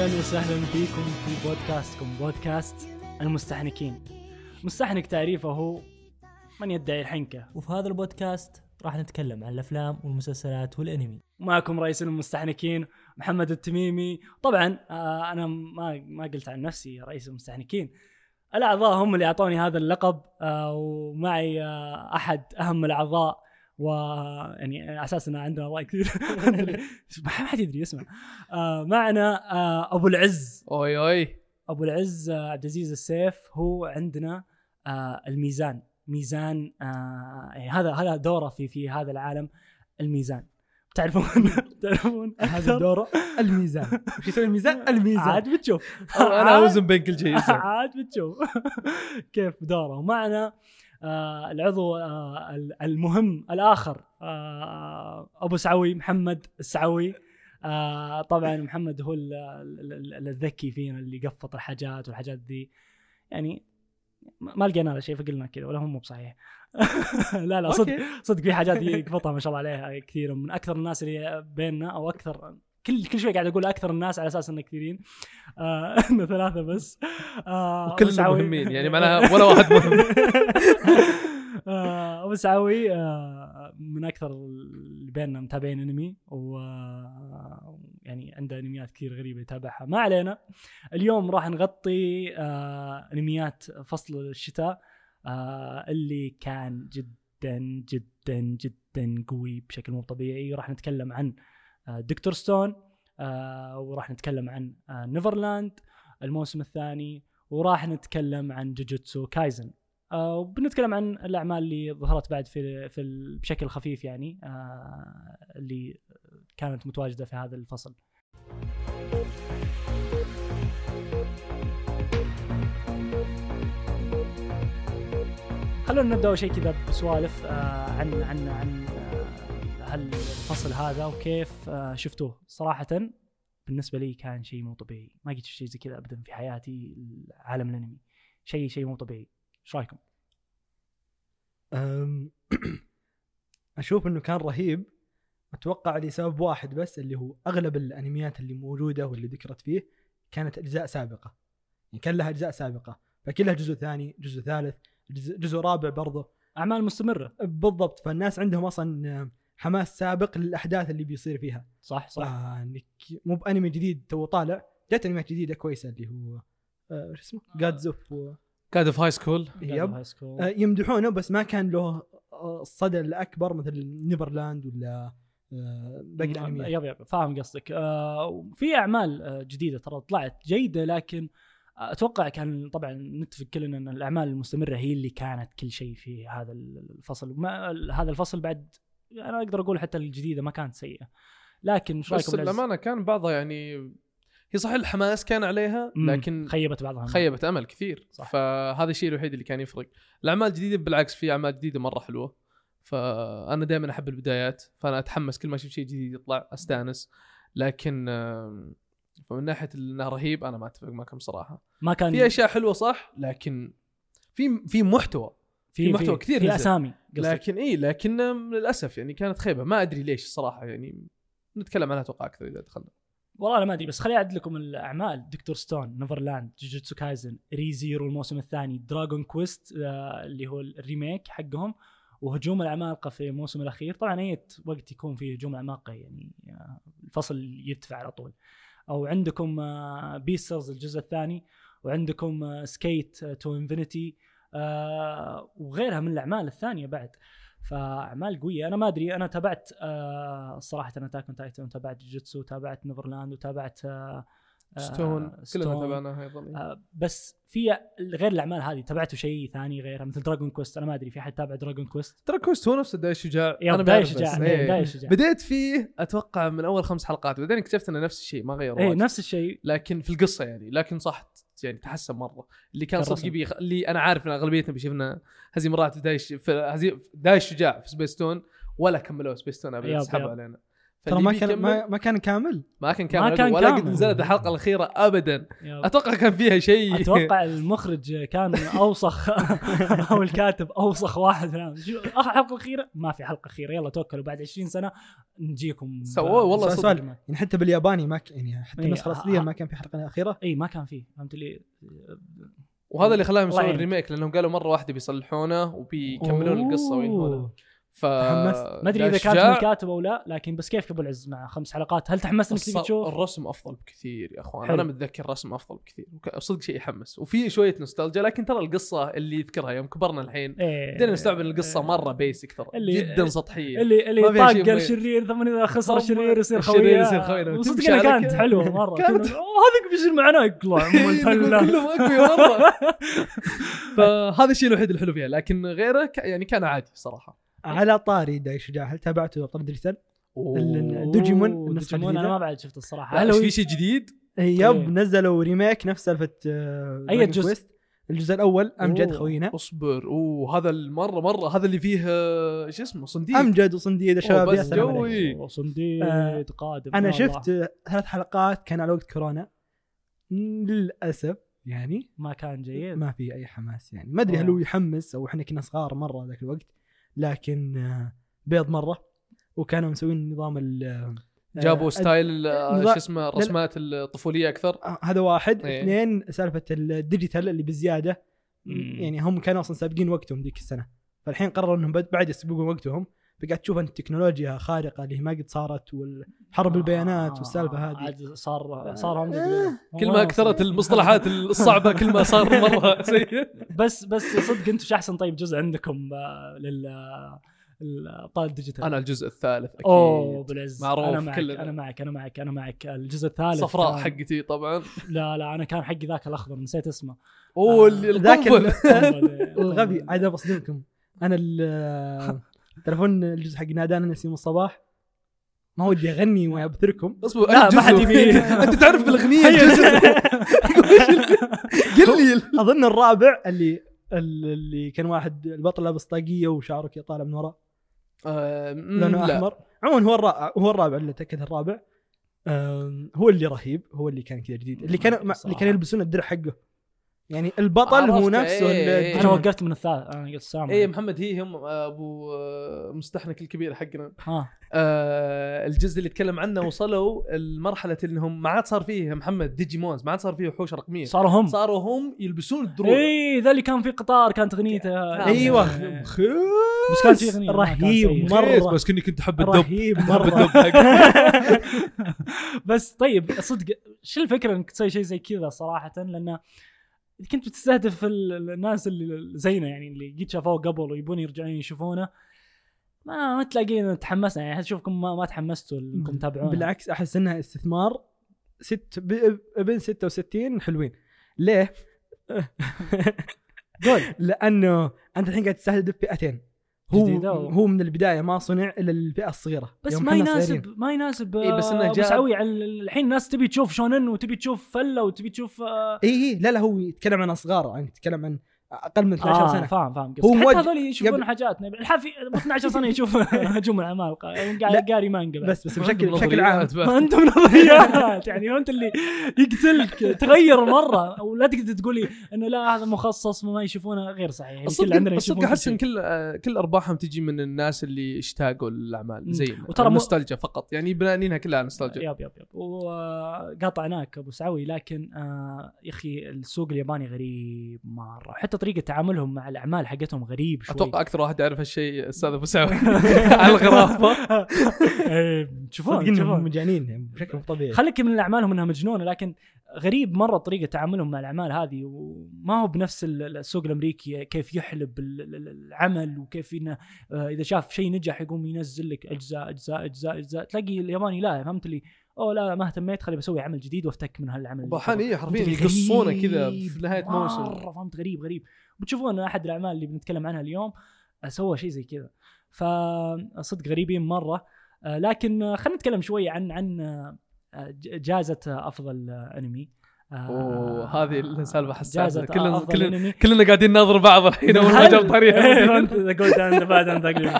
أهلا وسهلا فيكم في بودكاستكم بودكاست المستحنكين. مستحنك تعريفه هو من يدعي الحنكة. وفي هذا البودكاست راح نتكلم عن الأفلام والمسلسلات والأنمي. معكم رئيس المستحنكين محمد التميمي. طبعا آه، أنا ما ما قلت عن نفسي رئيس المستحنكين. الأعضاء هم اللي أعطوني هذا اللقب آه، ومعي آه، أحد أهم الأعضاء و يعني على أساس ان عندنا اعضاء كثير. ما حد يدري اسمع. آه، معنا آه، أبو العز. أوي أوي. أبو العز آه، عبد العزيز السيف هو عندنا آه، الميزان. ميزان آه، يعني هذا هذا دوره في في هذا العالم الميزان. تعرفون؟ تعرفون هذا؟ الدور الميزان. وش يسوي الميزان؟ الميزان. عاد بتشوف. أنا أوزن بين كل شيء. عاد بتشوف. كيف دوره؟ ومعنا آه العضو آه المهم الآخر آه أبو سعوي محمد السعوي. آه طبعا محمد هو ال- ال- ال- الذكي فينا اللي يقفط الحاجات والحاجات ذي يعني ما لقينا له شيء فقلنا كذا ولا هو مو بصحيح. لا لا صدق. صدق في حاجات يقفطها ما شاء الله عليها كثير. من أكثر الناس اللي بيننا أو أكثر كل كل شوي قاعد أقول أكثر الناس على أساس انه كثيرين آه إنه ثلاثة بس. آه سعوي- مهمين يعني معناها ولا واحد مهم. آه، أبو سعوي آه، من أكثر اللي بيننا متابعين أنمي و يعني عنده أنميات كثير غريبة يتابعها. ما علينا. اليوم راح نغطي آه، أنميات فصل الشتاء آه، اللي كان جدا جدا جدا قوي بشكل مو طبيعي. راح نتكلم عن آه، Dr. Stone آه، وراح نتكلم عن آه، Neverland الموسم الثاني وراح نتكلم عن جوجوتسو كايزن آه، وبنتكلم عن الأعمال اللي ظهرت بعد في في بشكل خفيف يعني آه، اللي كانت متواجدة في هذا الفصل. خلونا نبدأ أول شيء كذا بسوالف آه، عن عن عن آه، هالفصل هذا وكيف آه، شفتوه. صراحة بالنسبة لي كان شيء مو طبيعي. ما قد شفت شيء زي كذا ابدا في حياتي عالم الأنمي. شيء شيء مو طبيعي. إيش رأيكم؟ أشوف إنه كان رهيب. أتوقع لسبب واحد بس اللي هو أغلب الأنميات اللي موجودة واللي ذكرت فيه كانت أجزاء سابقة. يعني كان لها أجزاء سابقة فكلها جزء ثاني جزء ثالث جزء, جزء رابع برضه أعمال مستمرة. بالضبط. فالناس عندهم أصلا حماس سابق للأحداث اللي بيصير فيها. صح صح. آه، إنك مو بأنمي جديد تو طالع جت أنميات جديدة كويسة اللي هو آه، شو اسمه؟ Gods of. God of High School yep. آه، يمدحونه بس ما كان له آه، الصدى الأكبر مثل Neverland ولا باقي الأنميات. يب يب فاهم قصدك. آه وفي أعمال جديدة ترى طلعت جيدة لكن أتوقع كان طبعا نتفق كلنا إن الأعمال المستمرة هي اللي كانت كل شيء في هذا الفصل. ما هذا الفصل بعد أنا أقدر أقول حتى الجديدة ما كانت سيئة. لكن إيش رأيكم بس بالعز؟ الأمانة كان بعضها يعني هي صحيح الحماس كان عليها لكن خيبت بعضها. خيبت أمل كثير. صح. فهذا الشيء الوحيد اللي كان يفرق. الأعمال الجديدة بالعكس في أعمال جديدة مرة حلوة. فأنا دائما أحب البدايات فأنا أتحمس كل ما أشوف شيء جديد يطلع أستأنس. لكن فمن ناحية إنه رهيب أنا ما أتفق معكم صراحة. ما كان في أشياء حلوة صح لكن في في محتوى. في محتوى كثير في. أسامي قصدك. لكن اي لكن للأسف يعني كانت خيبة. ما أدري ليش الصراحه يعني نتكلم عنها أتوقع أكثر إذا دخلنا. والله أنا ما أدري بس خليني أعد لكم الأعمال. Dr. Stone Neverland Jujutsu Kaisen Re:Zero الموسم الثاني Dragon Quest آه اللي هو ال remake حقهم وهجوم العمالقة في الموسم الأخير. طبعا أي وقت يكون في هجوم عمالقه يعني آه الفصل يرتفع على طول. أو عندكم آه Beastars الجزء الثاني وعندكم آه SK8 آه the Infinity آه وغيرها من الأعمال الثانية بعد. فأعمال قوية. أنا ما أدري أنا تابعت آه صراحة Attack on Titan وتابعت جوجوتسو وتابعت Neverland وتابعت آه Stone كلنا. تابعناها أيضا. آه بس في غير الأعمال هذه. تابعتوا شيء ثاني غيرها؟ مثل Dragon Quest أنا ما أدري في أحد تابع Dragon Quest ترى Quest هو نفسه داي الشجاع يا داي بعرف شجاع بس. إيه. بداي الشجاع بديت فيه أتوقع من أول خمس حلقات. بعدين اكتشفت إنه نفس الشيء ما غير إي واجد. نفس الشيء. لكن في القصة يعني. لكن صح يعني تحسن مرة اللي كان. صدق يبي اللي أنا عارف إن اغلبيتنا بيشوفنا هذه مرات داي الش- في هذه داي الشجاع في سبيس تون ولا كملوا سبيس تون ابدا سحبوا. علينا ترى ما كان ما, ما كان كامل. ما كان كامل كان ولا كامل. قد نزلت الحلقة الأخيرة ابدا. أتوقع كان فيها شيء. أتوقع المخرج كان أوسخ أو الكاتب أوسخ واحد. شو آخر حلقة اخيره ما في حلقة أخيرة. يلا توكلوا بعد 20 سنة نجيكم. سووه والله سؤال-. سؤال يعني حتى بالياباني ما ك... يعني حتى إيه، النسخة الأصلية آه. ما كان في حلقة أخيرة؟ اي ما كان فيه. فهمت لي؟ وهذا اللي خلاهم يسوون. ال remake لأنهم قالوا مرة واحدة بيصلحونه وبيكملون القصة وينهونها أوه. ف تحمست. ما أدري إذا كانت من. الكاتب أو لا لكن بس كيف ابو العز مع خمس حلقات هل تحمست إنك تبي تشوف؟ الرسم أفضل بكثير يا أخوان حلو. أنا متذكر الرسم أفضل بكثير صدق شيء يحمس وفي شوية نوستالجيا لكن ترى القصة اللي يذكرها يوم كبرنا الحين إيه. بدينا نستوعب إن القصة مرة basic ترى اللي- جدا سطحية اللي اللي طاق. الشرير ثم إذا خسر الشرير يصير الشرير خويه يصير خويه. وصدق إنها كانت. حلوة مرة كانت- كنا، "أوه، هذاك بيصير معنا الفله كلهم اقوياء مرة فهذا الشيء الوحيد الحلو فيها لكن غيره يعني كان عادي صراحة على طاري داي شجاع هل تابعته ابطال ديجيتال؟ ال- ديجيمون أوه، النسخة ديجيمون أنا. ما بعد شفت الصراحة هل في شيء جديد yep إيه. نزلوا remake نفس سالفة آه، Dragon جزء؟ Quest. الجزء الأول امجد. خوينا أصبر أوه هذا المرة مرة هذا اللي فيه آه، شو اسمه صنديق امجد وصنديد يا شباب بس جوي. صنديق آه، قادم أنا شفت ثلاث حلقات كان على وقت كورونا للأسف يعني ما كان جيد ما في أي حماس يعني ما أدري هل. هو يحمس أو إحنا كنا صغار مرة ذاك الوقت لكن آه، بيض مرة. وكانوا مسوين نظام ال آه، جابوا آه، style آه، شو اسمه الرسمات الطفولية أكثر. هذا واحد. إيه. اثنين سالفة ال digital اللي بزيادة. مم. يعني هم كانوا أصلا سابقين وقتهم ذيك السنة. فالحين قرروا إنهم بد- بعد يسبقون وقتهم. فقاعد تشوف أنت تكنولوجيا خارقة اللي هي ما قد صارت والحرب البيانات والسالفة آه، هذه. عاد صار صار هم آه. كل ما كثرت المصطلحات الصعبة كل ما صار مرة سيء بس بس صدق أنتم شو أحسن؟ طيب جزء عندكم آه، لل الأبطال الديجيتال. أنا الجزء الثالث أكيد. أوه بالعز معروف أنا معك كلنا. أنا معك أنا معك أنا معك. الجزء الثالث صفراء كان- حقتي طبعا. لا لا أنا كان حقي ذاك الأخضر نسيت اسمه. أوه آه، ذاك الغبي. عاد بصدمكم أنا تلفون الجزء حق نادانا نسيم الصباح؟ ما ودي أغني وابثركم اصبر لا، ما حد. يبي. أنت تعرف بالاغنيه الجزء قل لي. أظن الرابع اللي اللي كان واحد البطل لابس طاقية وشعره كذا طالع من ورا. آه، لونه. أحمر. عموما هو الرابع هو الرابع اللي اتاكد الرابع. آم، هو اللي رهيب هو اللي كان كذا جديد. اللي كان اللي كان يلبسون الدرع حقه. يعني البطل هو نفسه ال- إيه. أنا وقفت من الثالث أنا قلت سامع إيه محمد هي هم أبو آه، مستحنك الكبير حقنا. ها. آه الجزء اللي تكلم عنه وصلوا المرحله انهم ما عاد صار فيه محمد Digimons ما عاد صار فيه وحوش رقمية. صاروا هم. صاروا هم يلبسون الدروع. إي ذا اللي كان في قطار كانت أغنيته. أيوه إيه. خ- بس كان في أغنية رهيب. مرة. بس كني كنت أحب الدب. رهيب مرة. بس طيب صدق شو الفكرة إنك تسوي شيء زي كذا صراحة؟ لأن إذا كنت بتستهدف ال- الناس اللي زينا يعني اللي قد شافوه قبل ويبون يرجعون يشوفونه. ما ما تلاقينا تحمسنا يعني. اشوفكم ما, ما تحمستوا انكم تتابعون بالعكس أحس إنها استثمار. ست ب- ابن 66 حلوين. ليه؟ قول. لأنه أنت الحين قاعد تستهدف فئتين. هو هو من البداية ما صنع إلا للفئه الصغيرة بس ما يناسب. ما يناسب إيه، بس إنه آه، ال- الحين الناس تبي تشوف شونن وتبي تشوف فلة وتبي تشوف آه اي اي لا لا هو يتكلم عن أصغار يعني يتكلم عن أقل من 12 آه سنة. فاهم فاهم. هو قصدك حتى هذول يشوفون قبل- حاجات الحافي ابو 12 سنة يشوف هجوم العمالقة. قاعد قاري مانجا. بس بس بشكل بشكل عام. ما أنتم نظريات. يعني أنت اللي يقتلك. تغير مرة. ولا تقدر تقولي إنه لا هذا مخصص ما يشوفونه. غير صحيح. يعني كل الصدق عندنا الصدق أحس كل ان. كل كل أرباحهم تجي من الناس اللي اشتاقوا للأعمال. زينا وترى نوستالجيا فقط. يعني بنانينها كلها على نوستالجيا. يب يب يب. وقاطعناك أبو سعوي. لكن آه يا أخي السوق الياباني غريب مرة. حتى طريقة تعاملهم مع الأعمال حقتهم غريب شوي. أتوقع أكثر واحد يعرف هالشيء أستاذ أبو سعود. على الغرافه إيه، تشوفون تشوفون مجانين بشكل مو طبيعي. خليك من اعمالهم إنها مجنونة لكن غريب مرة طريقة تعاملهم مع الأعمال هذه وما هو بنفس ال- السوق الأمريكي كيف يحلب ال- ال- العمل وكيف إنه آه، إذا شاف شيء نجح يقوم ينزل لك أجزاء أجزاء أجزاء أجزاء. تلاقي الياباني لا فهمت لي؟ أوه لا ما اهتميت خلي بسوي عمل جديد وافتك من هالعمل إيه، حرفيا؟ يقصونه كذا في نهاية موسم. مرة فهمت غريب غريب. بتشوفون أحد الأعمال اللي بنتكلم عنها اليوم؟ آه، سوى شيء زي كذا. فصدق غريبين مرة. آه، لكن آه، خلينا نتكلم شوي عن عن آه، جائزه آه، أفضل آه، انمي آه، اوه هذه السالفة حساسة. كلنا كلنا كلنا قاعدين نناظر بعض الحين أول ما جاب طريقة.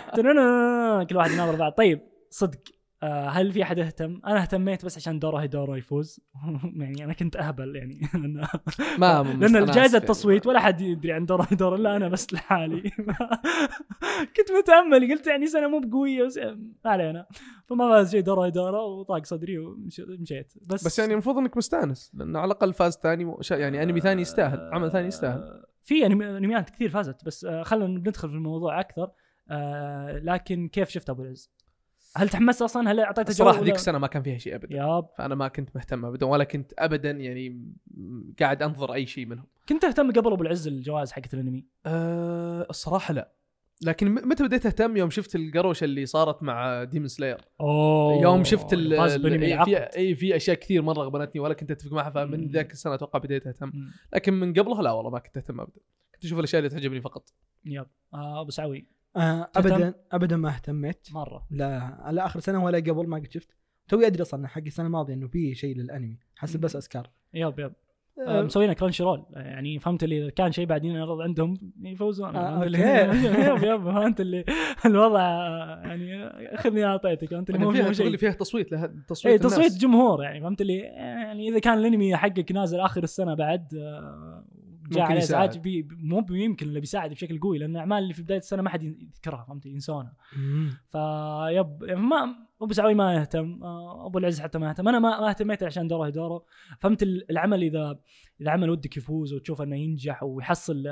تنانا، كل واحد يناظر بعض. طيب صدق آه، هل في أحد اهتم؟ أنا اهتميت بس عشان دورا هيدورا يفوز يعني أنا كنت أهبل يعني لأن- ما لأن الجائزة يعني. تصويت ولا حد يدري عن دورا هيدورا الا أنا بس لحالي كنت متأمل قلت يعني سنة مو بقوية بس ما علينا فما فاز شيء دورا هيدورا وطاق صدري ومشيت بس بس يعني المفروض إنك مستانس لأن على الأقل فاز ثاني يعني أنمي ثاني يستاهل عمل ثاني يستاهل آه، في أنميات كثير فازت بس آه، خلينا ندخل في الموضوع أكثر آه، لكن كيف شفت أبو العز؟ هل تحمست أصلا؟ هل اعطيته جو الصراحه ولا- ذيك السنة ما كان فيها شيء ابدا. yep. فأنا ما كنت مهتم ابدا ولا كنت ابدا يعني قاعد أنظر أي شيء منهم. كنت اهتم قبل أبو العز الجوائز حقت الأنمي؟ أه الصراحة لا. لكن متى بديت أهتم؟ يوم شفت القروشة اللي صارت مع Demon Slayer أوه يوم شفت ال فاز ال- بأنمي إيه، في اي في أشياء كثير مرة غبنتني ولا كنت أتفق معها فمن. ذاك السنة أتوقع بديت أهتم. لكن من قبلها لا والله ما كنت أهتم ابدا. كنت أشوف الأشياء اللي تعجبني فقط. ياب. آه أبو سعوي. آه؟ ابدا ابدا ما اهتميت. مرة. لا لا آخر سنة ولا قبل ما قد شفت. توي أدري أصلا حق السنة الماضية إنه في شيء للأنمي. حسب بس اسكار ياب ياب آه. آه مسوينا كرانشي رول يعني فهمت اللي اذا كان شيء بعدين يعرض عندهم يفوزون. آه، اللي. ياب ياب فهمت اللي الوضع آه، يعني اخذني اعطيتك فهمت اللي مو فيها شيء. فيها تصويت لها تصويت اي تصويت الناس. جمهور يعني. فهمت اللي يعني إذا كان الأنمي حقك نازل آخر السنة بعد آه، جاء عليه ازعاج. بي مو يمكن الا بيساعد بشكل قوي لأن الاعمال اللي في بداية السنة ما حد يذكرها فهمت؟ ينسونها. ف yep يعني ما أبو سعوي ما يهتم آه، أبو العز حتى ما يهتم. أنا ما اهتميت عشان دورورو فهمت ال- العمل إذا اذا عمل ودك يفوز وتشوف إنه ينجح ويحصل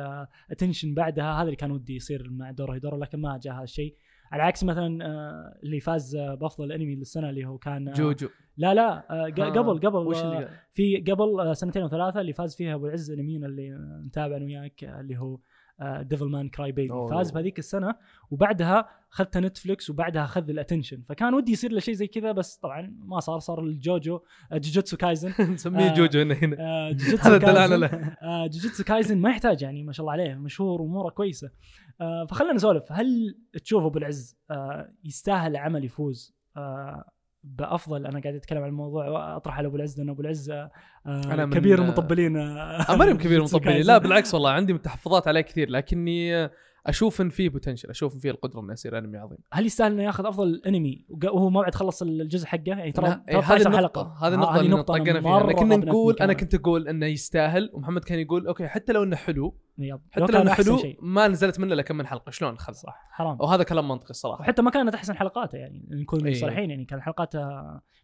attention بعدها هذا اللي كان ودي يصير مع دورورو لكن ما جاء هذا الشيء. على عكس مثلا آه، اللي فاز آه، بأفضل أنمي للسنة اللي هو كان آه، جوجو. لا لا قبل قبل وش اللي؟ في قبل سنتين وثلاثه اللي فاز فيها أبو العز انمينا اللي نتابع أنا وياك اللي هو Devilman Crybaby. فاز بهذيك السنة وبعدها اخذتها Netflix وبعدها أخذ ال attention فكان ودي يصير له شيء زي كذا بس طبعا ما صار صار الجوجو جوجوتسو كايزن نسميه جوجو هنا هنا. جوجوتسو هذا دلعنا كايزن له. جوجوتسو كايزن ما يحتاج يعني ما شاء الله عليه مشهور وأموره كويسة. فخلنا نسولف. هل تشوف أبو العز آه، يستاهل عمل يفوز؟ آه، بأفضل أنا قاعد أتكلم عن الموضوع وأطرح على أبو العز لأن أبو العز آه، أنا كبير المطبلين آه، ماني كبير كايزن. لا بالعكس والله عندي تحفظات عليه كثير. لكني أشوف إن فيه potential أشوف إن فيه القدرة إنه يصير انمي عظيم هل يستاهل إنه ياخذ أفضل انمي وهو ما بعد خلص الجزء حقه يعني ترى لا، إيه، 13 هذه حلقة هذه آه، النقطة اللي أنا نطقنا فيها إحنا كنا نقول أنا. كنت أقول إنه يستاهل ومحمد كان يقول okay حتى لو إنه حلو yep. حتى لو إنه حلو. ما نزلت منه إلا كم من حلقة شلون خلص صح حرام وهذا كلام منطقي الصراحة وحتى ما كانت أحسن حلقاته يعني نكون إيه. صريحين يعني كان حلقاته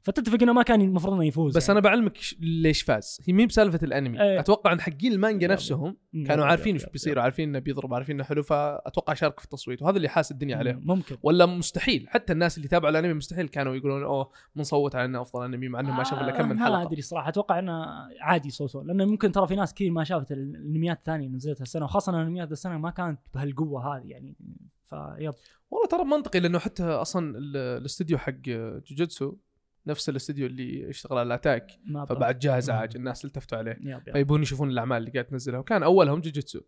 فتتفق إنه ما كان المفروض إنه يفوز بس يعني. أنا بعلمك ليش فاز هي مي بسالفة الأنمي إيه. أتوقع إن حقين المانجا. نفسهم. كانوا عارفين إيش بيصير وعارفين إنه بيضرب عارفين إنه حلو فاتوقع شاركوا في التصويت وهذا اللي حاس الدنيا. عليهم ممكن. ولا مستحيل حتى الناس اللي تابعوا الأنمي مستحيل كانوا يقولون أوه بنصوت على إنه أفضل أنمي مع انهم ما شافوا إلا كم من آه، ما حلقة. أدري صراحة أتوقع إنه عادي يصوتون لأنه ممكن ترى في ناس كثير ما شافت الأنميات الثانية اللي نزلتها السنة وخاصة الأنميات السنة ما كانت بهالقوة هذه يعني. ف yep والله ترى منطقي لأنه حتى أصلا ال- الاستوديو حق جوجوتسو نفس الاستوديو اللي يشتغل على ال Attack ما. فبعد جاء ازعاج الناس التفتوا عليه. yep yep. فيبون يشوفون الأعمال اللي قاعد تنزلها وكان أولهم جوجوتسو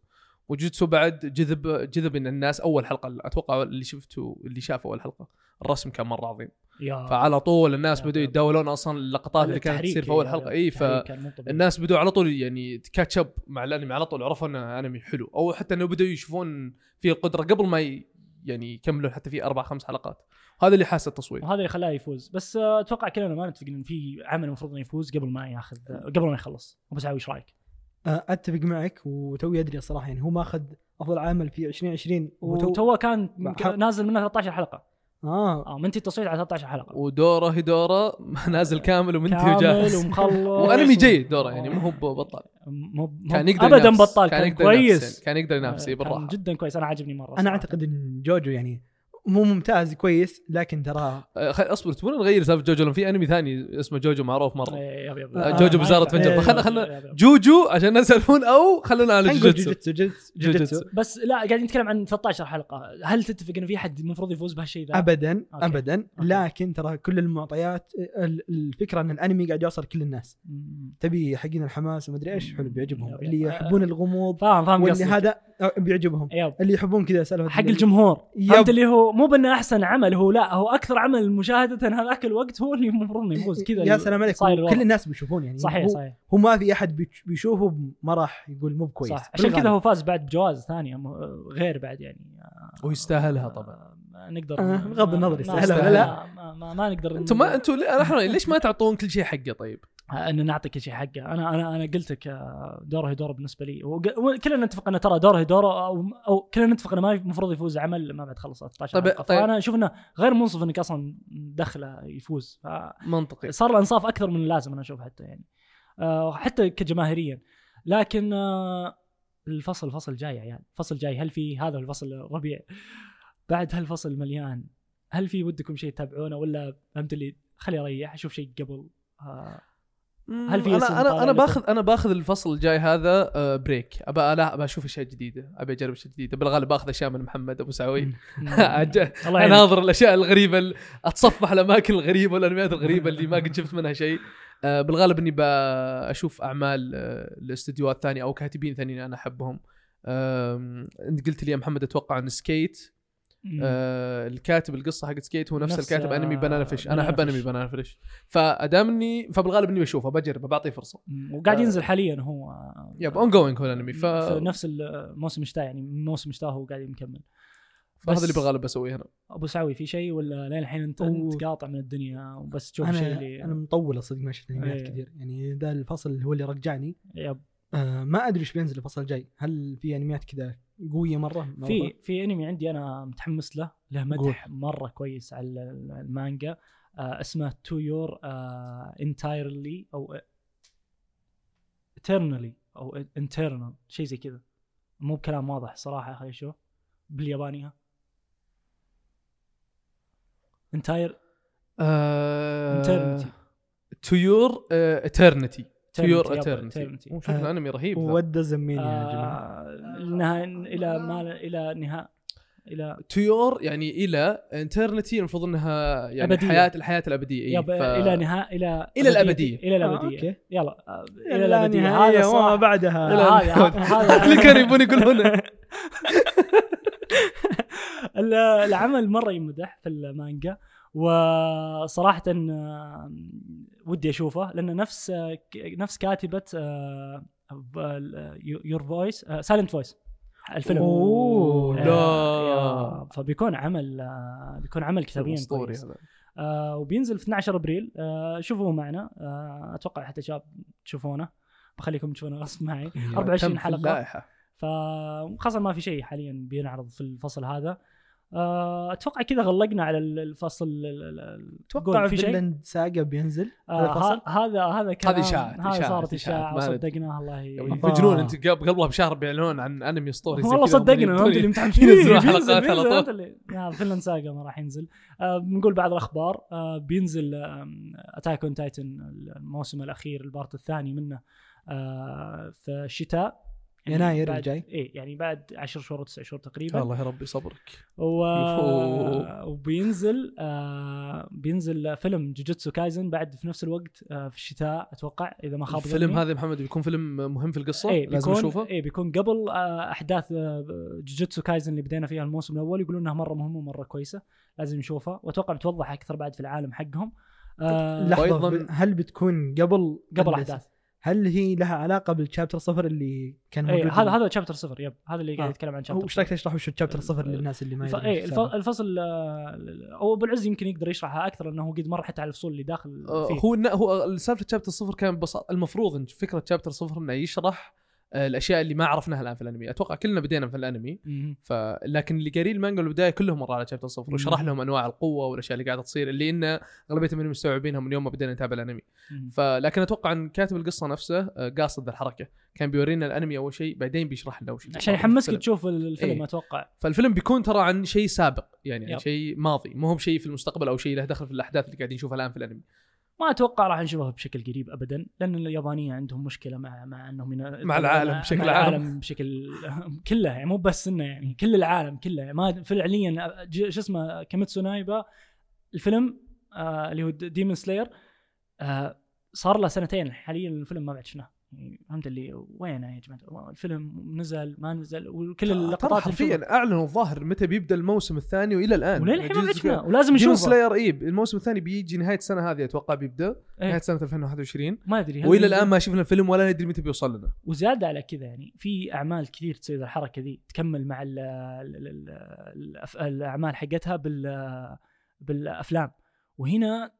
وجوجوتسو بعد جذب جذب إن الناس أول حلقة أتوقع اللي شفتوا اللي شافوا أول حلقة الرسم كان مرة عظيم يا. فعلى طول الناس بدوا. يتداولون أصلا اللقطات اللي كانت تصير في أول حلقة إي. فالناس بدوا على طول يعني catch up مع الأنمي على طول عرفوا إنه أنمي حلو أو حتى إنه بدوا يشوفون فيه القدرة قبل ما ي... يعني يكملون حتى في أربع خمس حلقات هذا اللي حاس التصويت وهذا اللي خلاه يفوز بس آه، أتوقع كلنا ما نتفق إن في عمل المفروض إنه يفوز قبل ما ياخذ قبل ما يخلص أبو سعوي إيش رأيك؟ آه، أتفق معك وتوي أدري الصراحه يعني هو ماخذ أفضل عمل في 2020 وتو كان. نازل منه 13 حلقة آه آه منتهي التصويت على 13 حلقة ودورة هدورة نازل كامل ومنتهي كامل وجاهز ومخلص وأنمي جيد دورة يعني مو هو بطل مو كان يقدر ابدا. بطال كان, يقدر ينافس كويس. كان يقدر ينافس كان بالراحه جدا كويس أنا عاجبني مرة أنا صراحة. أعتقد إن جوجو يعني مو ممتاز كويس لكن ترى خ- اصبر تبون نغير سالفة جوجو لأن في انمي ثاني اسمه جوجو معروف مرة إيه، yep- yep- آه، جوجو Bizarre Adventure إيه، فخلنا خلنا. جوجو عشان الناس يعرفون أو خلونا على خلينا جوجوتسو جوجوتسو جوجوتسو. جوجوتسو بس لا قاعدين نتكلم عن 13 حلقة هل تتفق إن في أحد المفروض يفوز بهالشيء ذا؟ ابدا okay. ابدا okay. لكن ترى كل المعطيات ال- الفكرة إن الأنمي قاعد يوصل كل الناس. تبي حقين الحماس ومدري إيش حلو بيعجبهم اللي. يحبون الغموض فاهم فاهم واللي هذا بيعجبهم اللي يحبون كذا سالفة حق ال- الجمهور. فهمت اللي هو مو بانه أحسن عمل هو لا هو أكثر عمل مشاهدة هذاك الوقت هو اللي المفروض إنه يفوز كذا يا سلام عليك كل. الناس بيشوفون يعني. صحيح هو, صحيح. هو ما في أحد بيش- بيشوفه ما راح يقول مو بكويس. صح. عشان كذا هو فاز بعد بجوائز ثانية غير بعد يعني. ويستاهلها طبعا. آه، نقدر آه، بغض النظر ما- يستاهلها ولا ما- لا. ما- ما- ما, نقدر أنتم ما أنتم ليش ما تعطون كل شيء حقه طيب؟ أن نعطي كل شيء حقه. أنا أنا أنا قلت لك آه، دوره هيدورا بالنسبة لي. وكلنا نتفق أن ترى دوره هيدورا أو أو كلنا نتفق أنه ما المفروض يفوز عمل ما بعد خلص 13 طيب- طيب. فأنا أشوف أنه غير منصف إنك أصلا دخله يفوز. منطقي. فصار له إنصاف أكثر من اللازم أنا أشوف حتى يعني. آه، حتى كجماهيريا. لكن آه، الفصل الفصل جاي يا عيال. الفصل جاي. هل في هذا الفصل الربيع بعد هالفصل مليان. هل في ودكم شيء تتابعونه ولا فهمت اللي؟ خلي أريح أشوف شيء قبل. آه، هل في أنا أنا أنا؟ باخذ أنا باخذ الفصل الجاي هذا آه، بريك أبى لا أبى أشوف أشياء جديدة. أبى أجرب أشياء جديدة. بالغالب باخذ أشياء من محمد أبو سعوي. أناظر الأشياء الغريبة ال- أتصفح الأماكن الغريبة والأنميات الغريبة اللي ما قد شفت منها شيء. آه، بالغالب إني بشوف أعمال آه، لاستديوهات ثانية أو كاتبين ثانيين أنا أحبهم. انت قلت لي يا محمد أتوقع إن Skate. آه الكاتب القصة حقت Skate هو نفس, نفس، الكاتب آه، انمي Banana Fish. أنا أحب أنمي. Banana Fish. فادام اني فبالغالب إني بشوفه بجربه بعطيه فرصة. وقاعد آه. ينزل حاليا هو. yep ongoing هو الأنمي. ف... نفس الموسم الشتاء يعني موسم الشتاء هو قاعد مكمل فهذا بس- اللي بالغالب بسويه هنا أبو سعوي في شيء ولا لين الحين أنت انت قاطع من الدنيا وبس تشوف شيء أنا اللي أنا مطول صدق ما شفت انميات إيه. كثير. يعني ذا الفصل هو اللي رجعني. yep. آه ما أدري إيش بينزل الفصل الجاي. هل في أنميات كذا قوية مرة؟ في في أنمي عندي أنا متحمس له له مدح مرة كويس على ال- المانجا. آه اسمه To Your entirely أو eternally أو internal شيء زي كذا. مو بكلام واضح صراحة خلينا نشوف. بالياباني ها انتاير. Eternity. تو يور اترنتي تو يور Eternity، يب، اترنتي. شوف آه، الأنمي رهيب ذا. ود زميني يا جماعة آه لنها إلى ما إلى نهاية إلى تو يور يعني إلى انترنتي المفروض إنها يعني أبدية. حياه الحياة الأبدية إيه، يب ف... إلى نهاية إلى إلى الأبدية. إلى آه، الابديه أوكي. يلا آه، إلى لا الابديه هذا وما بعدها هذا اللي كانوا يبون يقولونه العمل مرة يمدح في المانجا وصراحة ودي أشوفه لأنه نفس آه، نفس كاتبة Your Voice Silent Voice الفيلم. أوه، آه، لا. فبيكون عمل آه، بيكون عمل كتابيا أسطوري هذا. آه وبينزل في 12 أبريل. آه شوفوه معنا. آه أتوقع حتى شباب تشوفونه. بخليكم تشوفونه غصب معي. 24 تم في حلقة. فخاصة ما في شيء حاليا بينعرض في الفصل هذا. آه، أتوقع كذا غلقنا على ال- الفصل ال- ال- ال- أتوقع في شيء؟ Vinland Saga بينزل آه هذا هذا هذا كلام هذه إشاعات، هذه صارت إشاعة. وصدقناها الله مجنون أنت قبل قبلها بشهر بيعلنون عن انمي اسطوري والله صدقنا فهمت اللي متحمسين ينزلون حلقات على طول Vinland Saga ما راح ينزل. آه بنقول بعض الأخبار. آه بينزل Attack on Titan الموسم الأخير ال part الثاني منه في الشتاء. يناير بعد- الجاي. إيه يعني بعد 10 شهور أو 9 شهور تقريبا. الله يا ربي صبرك. و... وبينزل آه بينزل فيلم جوجوتسو كايزن بعد في نفس الوقت آه في الشتاء أتوقع إذا ما خاب الفيلم. هذا يا محمد بيكون فيلم مهم في القصة؟ إيه لازم بيكون نشوفه؟ إيه بيكون قبل آه أحداث آه جوجوتسو كايزن اللي بدينا فيها الموسم الأول يقولون إنها مرة مهمة ومرة كويسة. لازم نشوفها. وأتوقع بتوضح أكثر بعد في العالم حقهم. آه لحظة. وأيضاً- ب- هل بتكون قبل قبل أحداث. هل هي لها علاقة بالشابتر صفر اللي كان موجود إيه هذا هذا شابتر صفر يب هذا اللي قاعد آه. يتكلم عن شابتر إيش رايك تشرح وش الشابتر صفر للناس اللي ما. يدرون إيه الف... السالفة؟ الفصل آه، أو أبو العز يمكن يقدر يشرحها أكثر لأنه هو قد مر حتى على الفصول اللي داخل آه، فيه هو إنه- هو سالفة شابتر صفر كان ببساطه المفروض إن فكرة شابتر صفر إنه يشرح آه، الأشياء اللي ما عرفناها الآن في الأنمي أتوقع كلنا بدينا في الأنمي. ف لكن اللي قارين المانجا البدايه كلهم مروا على شابتر صفر وشرح. لهم أنواع القوة والأشياء اللي قاعدة تصير اللي إن اغلبيتهم منهم مستوعبينها من يوم ما بدينا نتابع الأنمي. فلكن أتوقع إن كاتب القصة نفسه آه، قاصد ذا الحركة كان بيورينا الأنمي أول شيء بعدين بيشرح لنا وش عشان يحمسك. تشوف الفيلم إيه. أتوقع فالفيلم بيكون ترى عن شيء سابق يعني عن. شيء ماضي مو هو بشيء في المستقبل أو شيء له دخل في الأحداث اللي قاعدين نشوفها الآن في الأنمي ما أتوقع راح نشوفها بشكل قريب ابدا لأن اليابانيين عندهم مشكلة مع مع أنهم مع العالم بشكل مع عام. العالم بشكل كله يعني مو بس إنه يعني كل العالم كله يعني ما فعليا شو اسمه كيميتسو نو يايبا الفيلم آه اللي هو Demon Slayer آه صار له سنتين حاليا الفيلم ما بعد شفناه يعني فهمت اللي وينه يا جماعة؟ الفيلم نزل ما نزل وكل اللقطات حرفيا أعلنوا الظاهر متى بيبدأ الموسم الثاني وإلى الآن. وللحين ما شفناه ولازم نشوفه. Slayer اي الموسم الثاني بيجي نهاية السنة هذه أتوقع بيبدأ. إيه. نهاية سنة 2021 ما أدري وإلى؟ الآن ما شفنا الفيلم ولا ندري متى بيوصل لنا. وزيادة على كذا يعني في أعمال كثير تسوي الحركة ذي تكمل مع ال ال ال الأعمال حقتها بال بالأفلام. وهنا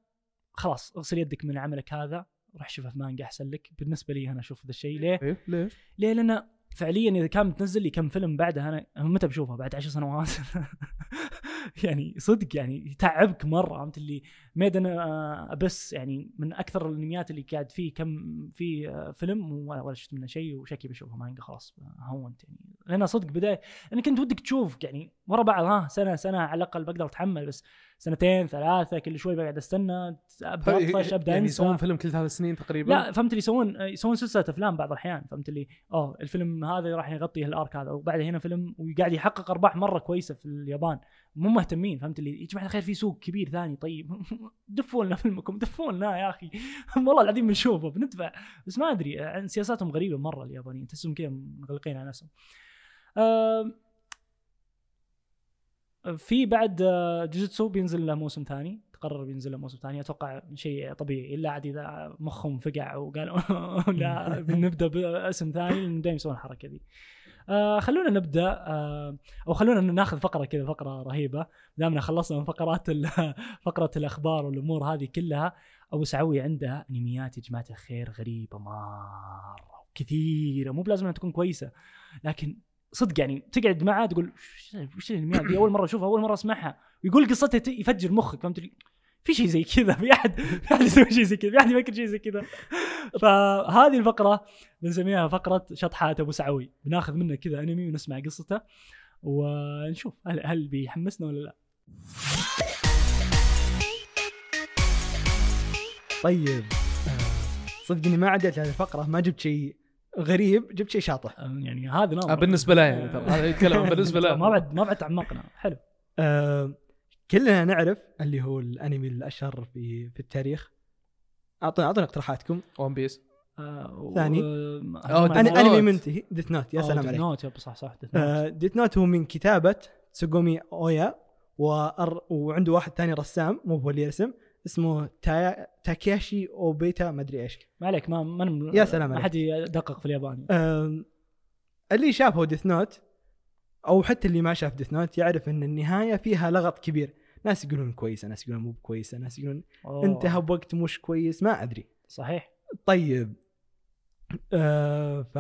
خلاص اغسل يدك من عملك هذا. روح في مانجا أحسن لك بالنسبة لي أنا أشوف ذا الشيء ليه؟ إيه ليش؟ ليه؟ لأن فعليا إذا كان بتنزل لي كم فيلم بعدها أنا متى بشوفه بعد عشر سنوات يعني صدق يعني يتعبك مرة فهمت اللي ميد أنا بس يعني من أكثر الأنميات اللي قاعد فيه كم في فيلم ولا شفت منه شيء وشكلي بشوفه مانجا خلاص هونت يعني لأن صدق بداية انك انت ودك تشوف يعني ورا بعض ها سنه سنة على الأقل بقدر أتحمل بس سنتين ثلاثة كل شوي بقعد استنى بطفش أبدأ يعني يسوون فيلم كل ثلاث سنين تقريبا؟ لا فهمت اللي يسوون؟ يسوون سلسلة أفلام بعض الأحيان فهمت اللي آه الفيلم هذا راح يغطي الارك هذا وبعدها هنا فيلم وقاعد يحقق أرباح مرة كويسة في اليابان. مو مهتمين فهمت اللي يا جماعة الخير في سوق كبير ثاني طيب دفوا لنا فيلمكم دفوا لنا يا أخي. والله العظيم بنشوفه بندفع. بس ما أدري عن سياساتهم غريبة مرة اليابانيين تحسهم كذا مغلقين على نفسهم. آم، في بعد آه، جوجوتسو بينزل له موسم ثاني. تقرر بينزل له موسم ثاني. أتوقع شيء طبيعي. إلا عاد إذا مخهم فقع وقالوا لا بنبدا باسم ثاني. لأنهم دائما يسوون الحركه ذي. آه خلونا نبدأ آه أو خلونا ناخذ فقرة كذا فقرة رهيبة. دامنا خلصنا من فقرات فقرة الأخبار والأمور هذه كلها أبو سعوي عنده أنميات يا جماعة الخير غريبة مرة كثيره مو بلازم انها تكون كويسة. لكن صدق يعني تقعد معه تقول "وش- الانميات دي أول مرة أشوفها أول مرة أسمعها. ويقول قصتها ت- يفجر مخك فهمت في شيء زي كذا في أحد في أحد يسوي شيء زي كذا في أحد يفكر شيء زي كذا. فهذه الفقرة بنسميها فقرة شطحات أبو سعوي. بناخذ منه كذا أنمي ونسمع قصته ونشوف هل هل بيحمسنا ولا لا. طيب آه، صدق إني ما عديت هذه الفقرة ما جبت شيء غريب جبت شيء شاطح. يعني هذا نظر آه بالنسبة له يعني ترى. هذا يتكلم بالنسبة له. ما بعد ما بعد تعمقنا. حلو. آه، كلنا نعرف اللي هو الأنمي الأشهر في في التاريخ. اعطونا أعطونا اقتراحاتكم. One Piece آه، ثاني. أنا Death أنمي. منتهي. Death Note يا سلام عليك. Note، yep صح صح. آه، Death Note هو من كتابة تسوغومي أويا. وعنده واحد ثاني رسام مو هو اللي يرسم. اسمه تا... تاكياشي اوبيتا ما أدري إيش. ما عليك ما ما يا سلام ما عليك. حد يدقق في الياباني. آم، اللي شافه Death Note أو حتى اللي ما شاف Death Note يعرف إن النهاية فيها لغط كبير. ناس يقولون كويسة ناس يقولون مو كويسه ناس يقولون أوه، انتهى بوقت مش كويس ما أدري. صحيح. طيب. آه ف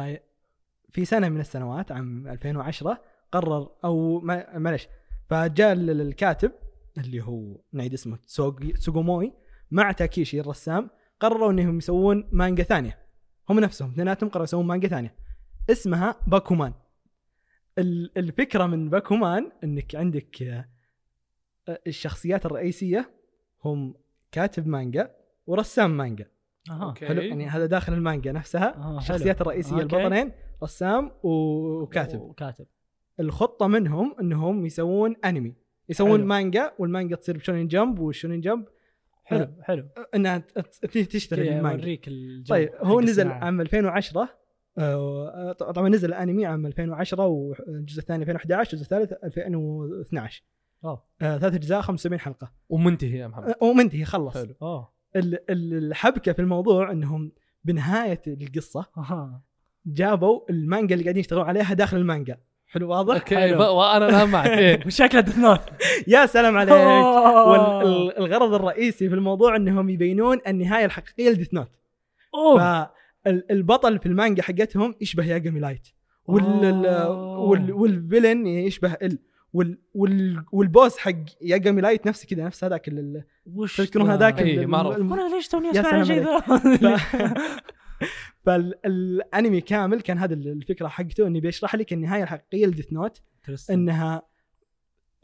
في سنة من السنوات عام 2010 قرر أو ما- معلش فجاء ال- الكاتب اللي هو نعيد اسمه سوغي سوغوموي مع تاكيشي الرسام قرروا إنهم يسوون مانجا ثانية. هم نفسهم اثنيناتهم قرروا يسوون مانجا ثانية. اسمها باكومان. ال- الفكرة من باكومان إنك عندك آه، الشخصيات الرئيسية هم كاتب مانجا ورسام مانجا. أها. حلو؟ يعني هذا داخل المانجا نفسها. آه،. الشخصيات الرئيسية أوكي. البطلين رسام وكاتب. وكاتب. الخطة منهم إنهم يسوون أنمي. يسوون حلو. مانجا والمانجا تصير ب Shonen Jump وال Shonen Jump حلو حلو. إنها تشتري المانجا اوريك طيب هو نزل. عام 2010 آه، طبعا نزل الأنمي عام 2010 والجزء الثاني 2011 والجزء الثالث 2012 اوه آه، ثلاث أجزاء 75 حلقة. ومنتهي يا محمد. آه، ومنتهي خلص. حلو. ال- الحبكة في الموضوع إنهم بنهاية القصة جابوا المانجا اللي قاعدين يشتغلون عليها داخل المانجا. حلو واضح؟ okay وأنا الان معك إيه. وشكله Death Note يا سلام عليك. والغرض الرئيسي في الموضوع إنهم يبينون النهاية الحقيقية ل Death Note اوه فالبطل في المانجا حقتهم يشبه ياجامي لايت. وال وال villain يشبه ال وال وال وال boss حق ياجامي لايت نفس كذا نفس هذاك ال- وش تذكرون ذا؟ هذاك إيه، ال- معروف. أنا ليش توني أسمع شيء ذا؟ فالانمي كامل كان هذا الفكرة حقته انه بيشرح لك النهاية الحقيقيه ل Death Note إنها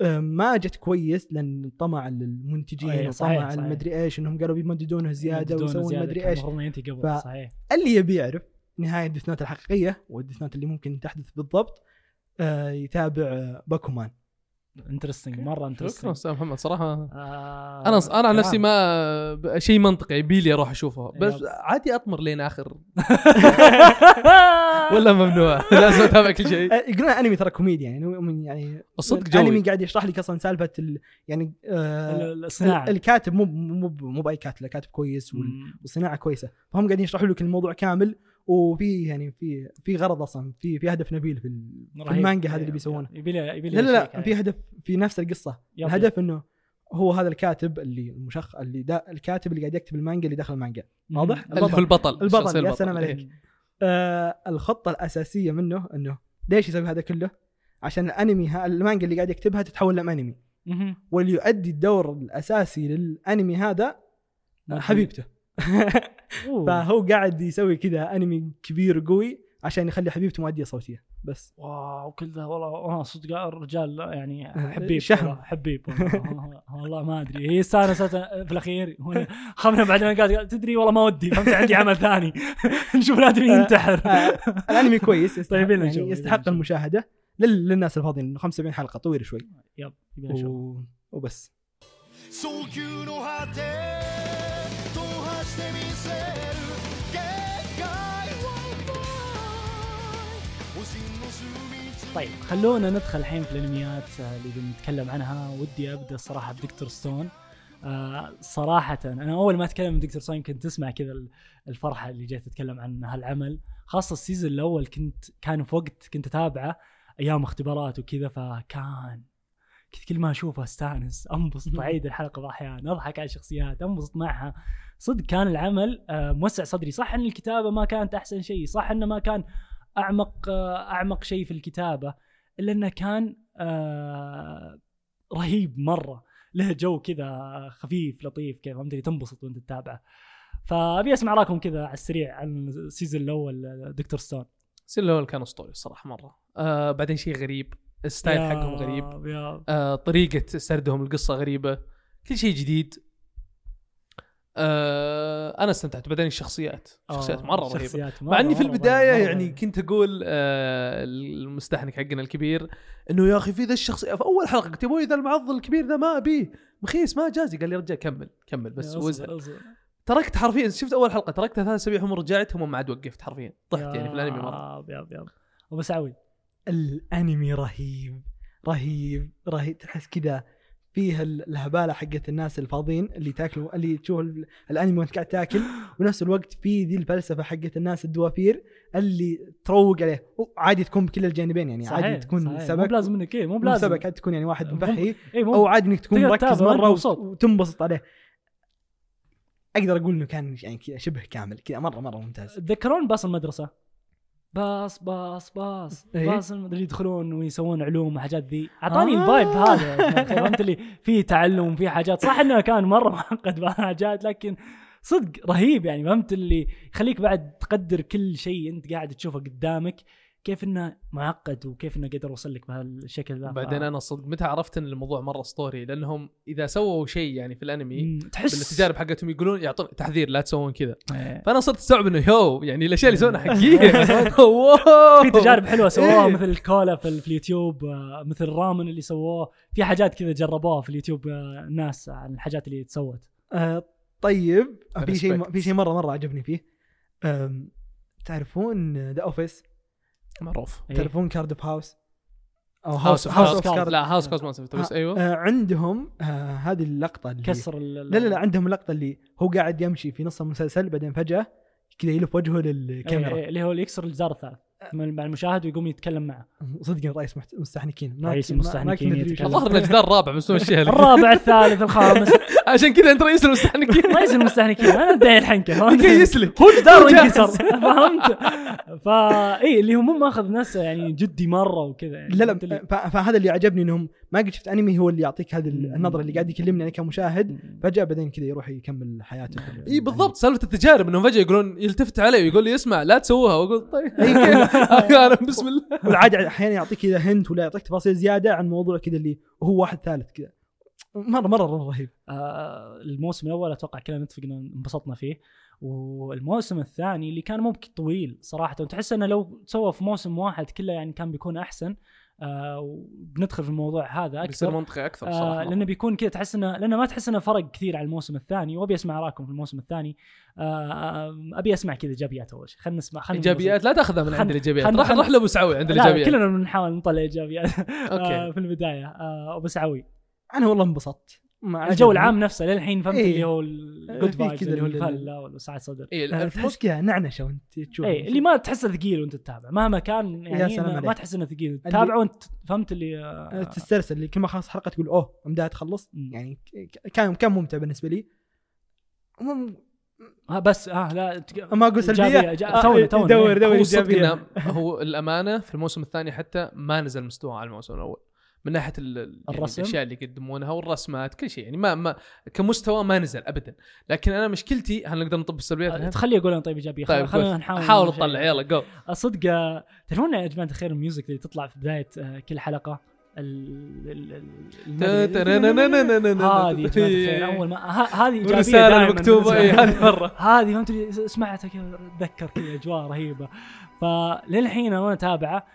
آه، ما جت كويس لأن طمع المنتجين أيه، وطمع. المدري إيش إنهم قالوا بيمددونه زيادة ويسوون مدري إيش. قبل صحيح. اللي يبي يعرف نهاية Death Note الحقيقية وال Death Note اللي ممكن تحدث بالضبط آه، يتابع آه، باكومان interesting مرة شكرا interesting أستاذ محمد. صراحة آه أنا أنا عن نفسي. ما شيء منطقي يبي لي أروح أشوفه. بس yep. عادي أطمر لين آخر. ولا ممنوع. لازم أتابع كل شيء. يقولون أنمي ترى كوميديا يعني يعني الصدق الأنمي جوي. قاعد يشرح لك أصلا سالفة ال يعني آه ال- الصناعة. الكاتب مو مو مو بأي كاتب. كاتب كويس. والصناعة كويسة. فهم قاعدين يشرحوا لك الموضوع كامل. وفي يعني في في غرض أصلا في في هدف نبيل في, ال- في. المانجا هذه اللي إيه، بيسوونها يبي لي يبي لا لا لا. في هدف في نفس القصة. الهدف إنه هو هذا الكاتب اللي المشخ اللي دا الكاتب اللي قاعد يكتب المانجا اللي داخل المانجا واضح؟ اللي هو البطل البطل، يا سلام إيه. عليك. آه الخطة الأساسية منه إنه ليش يسوي هذا كله؟ عشان الأنمي ها المانجا اللي قاعد يكتبها تتحول لانمي. واللي يؤدي الدور الأساسي للأنمي هذا. حبيبته. فهو قاعد يسوي كذا أنمي كبير قوي عشان يخلي حبيبته مؤدية صوتية. بس. واو كل ذا والله صدق الرجال يعني حبيب شهم. حبيب والله, والله ما أدري. هي استانست في الأخير. هنا خمنا بعدين قاعد قال تدري والله ما ودي فهمت عندي عمل ثاني. نشوف الادمي ينتحر. آه، الأنمي كويس يستحق, طيب، يعني يستحق. المشاهدة. لل- للناس الفاضيين إنه 75 حلقة طويل شوي. يلا يبي نشوف. و... وبس. طيب. خلونا ندخل الحين في الأنميات آه، اللي بنتكلم عنها. ودي أبدأ الصراحه بدكتور ستون. آه صراحة أنا أول ما أتكلم عن دكتور ستون يمكن تسمع كذا ال- الفرحة اللي جيت أتكلم عن هالعمل. خاصة ال season الأول كنت كان في وقت كنت أتابعه أيام اختبارات وكذا فكان كنت كل ما أشوفه أستانس أنبسط. أعيد الحلقة بأحيان أضحك على الشخصيات أنبسط معها. صدق كان العمل آه موسع صدري. صح أن الكتابة ما كانت أحسن شيء صح أنه ما كان أعمق آه أعمق شيء في الكتابة إلا أنه كان آه رهيب مرة. له جو كذا خفيف لطيف كيف فهمت اللي تنبسط وأنت تتابعه. فأبي أسمع رأيكم كذا على السريع عن ال season الأول Dr. Stone. ال season الأول كان أسطوري الصراحة مرة. آه بعدين شيء غريب. ال style حقهم غريب. آه طريقة سردهم القصة غريبة. كل شيء جديد. آه أنا استمتعت. بعدين الشخصيات. شخصيات آه، مرة رهيبة. شخصيات مع إني في مرة- مرة- البداية مرة يعني رهيبة. كنت أقول آه المستحنك حقنا الكبير إنه يا أخي في ذا الشخصية. في أول حلقة قلت يا أبوي ذا المعضل الكبير ذا ما ابيه مخيس ما جازي. قال لي رجال كمل كمل بس أصبر. تركت حرفيا. شفت أول حلقة؟ تركتها ثلاث أسابيع هم رجعت هم ما عاد وقفت حرفيا. طحت يعني في الأنمي مرة. يا يا أبو سعوي الأنمي رهيب رهيب رهيب. تحس كذا فيه ال- الهبالة حقت الناس الفاضيين اللي تاكلوا اللي تشوف ال- الأنمي وانت قاعد تاكل. ونفس الوقت في ذي الفلسفة حقت الناس الدوافير اللي تروق عليه. عادي تكون بكل الجانبين يعني صحيح، عادي تكون صحيح. مو سبك بلازم انك مو مو بلازم. سبك عادي تكون يعني واحد مو- اي مو أو عادي إنك تكون مركز مرة وتنبسط عليه. أقدر أقول إنه كان يعني كذا شبه كامل كذا مره مرة ممتاز. تذكرون باص المدرسة. باص باص باص إيه؟ باص الم- اللي يدخلون ويسوون علوم وحاجات ذي أعطاني آه. ال vibe هذا. فهمت اللي فيه تعلم وفيه حاجات صح إنه كان مرة معقد بحاجات لكن صدق رهيب يعني فهمت اللي يخليك بعد تقدر كل شيء أنت قاعد تشوفه قدامك كيف إنه معقد وكيف إنه قدر يوصل لك بهالشكل ذا؟ بعدين أنا صدق متى عرفت إن الموضوع مرة اسطوري لأنهم إذا سووا شيء يعني في الأنمي تحس بالتجارب حقتهم يقولون يعطون تحذير لا تسوون كذا. إيه. فأنا صرت أستوعب إنه yo يعني الاشياء اللي يسوونها حقيقيه wow! في تجارب حلوة سووها إيه. مثل الكولا في, في اليوتيوب آه، مثل الرامن اللي سووه. في حاجات كذا جربوها في اليوتيوب آه، الناس عن الحاجات اللي تسوت آه طيب في شيء. في شيء مرة مرة عجبني فيه. تعرفون The Office معروف. إيه. تعرفون Card of House أو House House of of. Card. لا House of Cards ما سويته بس أيوه. آه عندهم آه هذه اللقطة اللي كسر لا لا لا عندهم اللقطة اللي هو قاعد يمشي في نص المسلسل بعدين فجأة كذا يلف وجهه للكاميرا. إيه، اللي هو اللي يكسر الجدار الثالث مع المشاهد ويقوم يتكلم معه. صدق رئيس محت- مستحنكين. رئيس المستحنكين يتكلم. الظاهر انه جدار رابع بس لك الرابع الثالث الخامس. عشان كذا أنت رئيس المستحنكين. رئيس المستحنكين أنا ادعي الحنكه فهمت؟ كي يسلك هو جدار جاهز. انكسر فهمت؟ فا إي اللي هو مو ماخذ نفسه يعني جدي مرة وكذا يعني. لا لا فهذا اللي عجبني إنهم ما قد شفت أنمي هو اللي يعطيك هذه. النظرة اللي قاعد يكلمني أنا كمشاهد. فجأة بعدين كذا يروح يكمل حياته. إي بالضبط. سالفة التجارب إنهم فجأة يقولون يلتفت علي ويقول لي اسمع لا تسووها. وأقول طيب. أنا بسم الله. والعاده أحيانا يعطيك كذا هنت ولا يعطيك تفاصيل زيادة عن موضوع كذا اللي هو واحد ثالث كذا. مرة مرة رهيب. آه الموسم الأول أتوقع كلنا نتفق ان انبسطنا فيه. والموسم الثاني اللي كان مو طويل صراحة. وتحس إنه لو سوى في موسم واحد كله يعني كان بيكون أحسن. آه وبندخل في الموضوع هذا بيصير أكثر منطقي أكثر آه صراحة. لأنه بيكون كذا تحس انه لأنه ما تحس إنه فرق كثير على الموسم الثاني وأبي أسمع رأيكم في الموسم الثاني. آه آه، أبي أسمع كذا إيجابيات أول شيء. خلينا نسمع خلينا إيجابيات؟ لا تأخذها من عند الايجابيات راح نروح لأبو سعوي عند لا الايجابيات كلنا بنحاول نطلع ايجابيات آه في البداية. آه أبو سعوي. أنا والله انبسطت. الجو عجبني. العام نفسه للحين فهمت إيه. اللي هو ال good vibes كذا اللي هو ال- الفلة ووسعة صدر اي آه، الف- تحس كذا نعنشه وانت تشوف اي اللي ما تحسه ثقيل وأنت تتابع مهما كان يا يعني سلام ما. ما تحس إنه ثقيل تتابعه وأنت فهمت اللي آه، تسترسل اللي كل ما خلص حلقه تقول أوه مداها تخلص. يعني كان كان ممتع بالنسبة لي مم- ها بس آه لا ما أقول سلبية إيجابية، إيجابية. تونا- تونا، دور إيه. دور هو الأمانة في الموسم الثاني حتى ما نزل مستوى على الموسم الأول من ناحية ال- يعني الرسم؟ الأشياء اللي يقدمونها والرسمات كل شيء يعني ما ما كمستوى ما نزل ابدا لكن أنا مشكلتي هل نقدر نطب السلبيات آه،؟ تخلي أقول أنا طيب إيجابية طيب خلينا. نحاول حاول. تطلع يلا جو صدق آه، تعرفون يا جماعة الخير ال music اللي تطلع في بداية آه، كل حلقة هذه أول ما هذه إيجابية المكتوبه بالنسبة اي. هذه مرة هذه فهمت سمعتها كذا أتذكر كذا أجواء رهيبة فللحين أنا اتابعه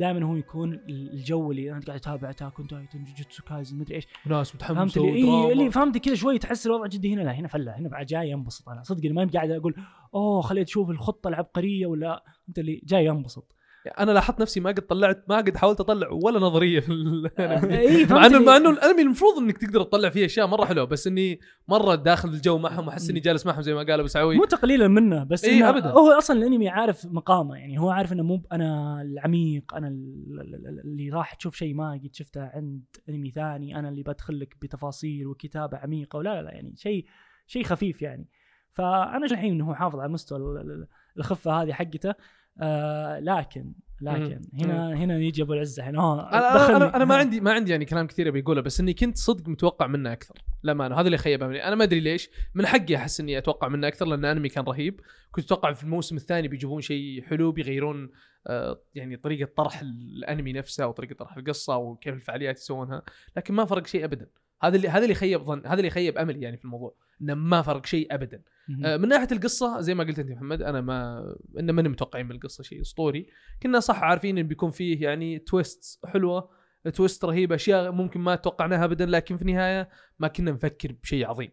دائما هو يكون الجو اللي أنا قاعد اتابع Attack Titan جوجوتسو كايزن مدري إيش. ناس فهمت متحمسه اللي إيه. اللي فهمت كذا شوي تحس الوضع جدي هنا لا هنا فلة هنا بعد جاي انبسط أنا. صدق ما قاعد أقول أوه خليت أشوف الخطة العبقرية ولا فهمت اللي جاي انبسط أنا لاحظت نفسي ما قد طلعت ما قد حاولت أطلع ولا نظرية في الانمي اي مع انه مع إنه الانمي المفروض إنك تقدر تطلع فيه أشياء مرة حلوة بس إني مرة داخل الجو معهم وأحس إني جالس معهم زي ما قال أبو سعوي. مو تقليلا منه بس إيه، أبداً. هو أصلا الانمي عارف مقامه يعني هو عارف إنه مو أنا العميق أنا ال- ال- ال- اللي راح تشوف شيء ما قد شفته عند أنمي ثاني أنا اللي بدخل لك بتفاصيل وكتابة عميقة ولا لا لا يعني شيء شيء خفيف يعني. فأنا الحين انه هو حافظ على مستوى ال- ال- الخفة هذه حقته. آه لكن لكن. هنا هنا يجي أبو العزة هنا. أنا. أنا, أنا ما عندي ما عندي يعني كلام كثير أبي اقوله بس إني كنت صدق متوقع منه أكثر. للأمانة هذا اللي خيب املي أنا ما أدري ليش. من حقي أحس إني أتوقع منه أكثر لأن أنمي كان رهيب. كنت أتوقع في الموسم الثاني بيجيبون شيء حلو بيغيرون آه يعني طريقة طرح الأنمي نفسه وطريقه طرح القصة وكيف الفعاليات يسوونها. لكن ما فرق شيء ابدا. هذا اللي هذا اللي خيب ظن هذا اللي خيب أملي يعني في الموضوع. إنه ما فرق شيء ابدا. آه، من ناحية القصة زي ما قلت أنت يا محمد أنا ما إن ماني متوقعين من القصة شيء أسطوري. كنا صح عارفين إن بيكون فيه يعني تويست حلوة تويست رهيبة أشياء ممكن ما توقعناها ابدا لكن في النهاية ما كنا نفكر بشيء عظيم.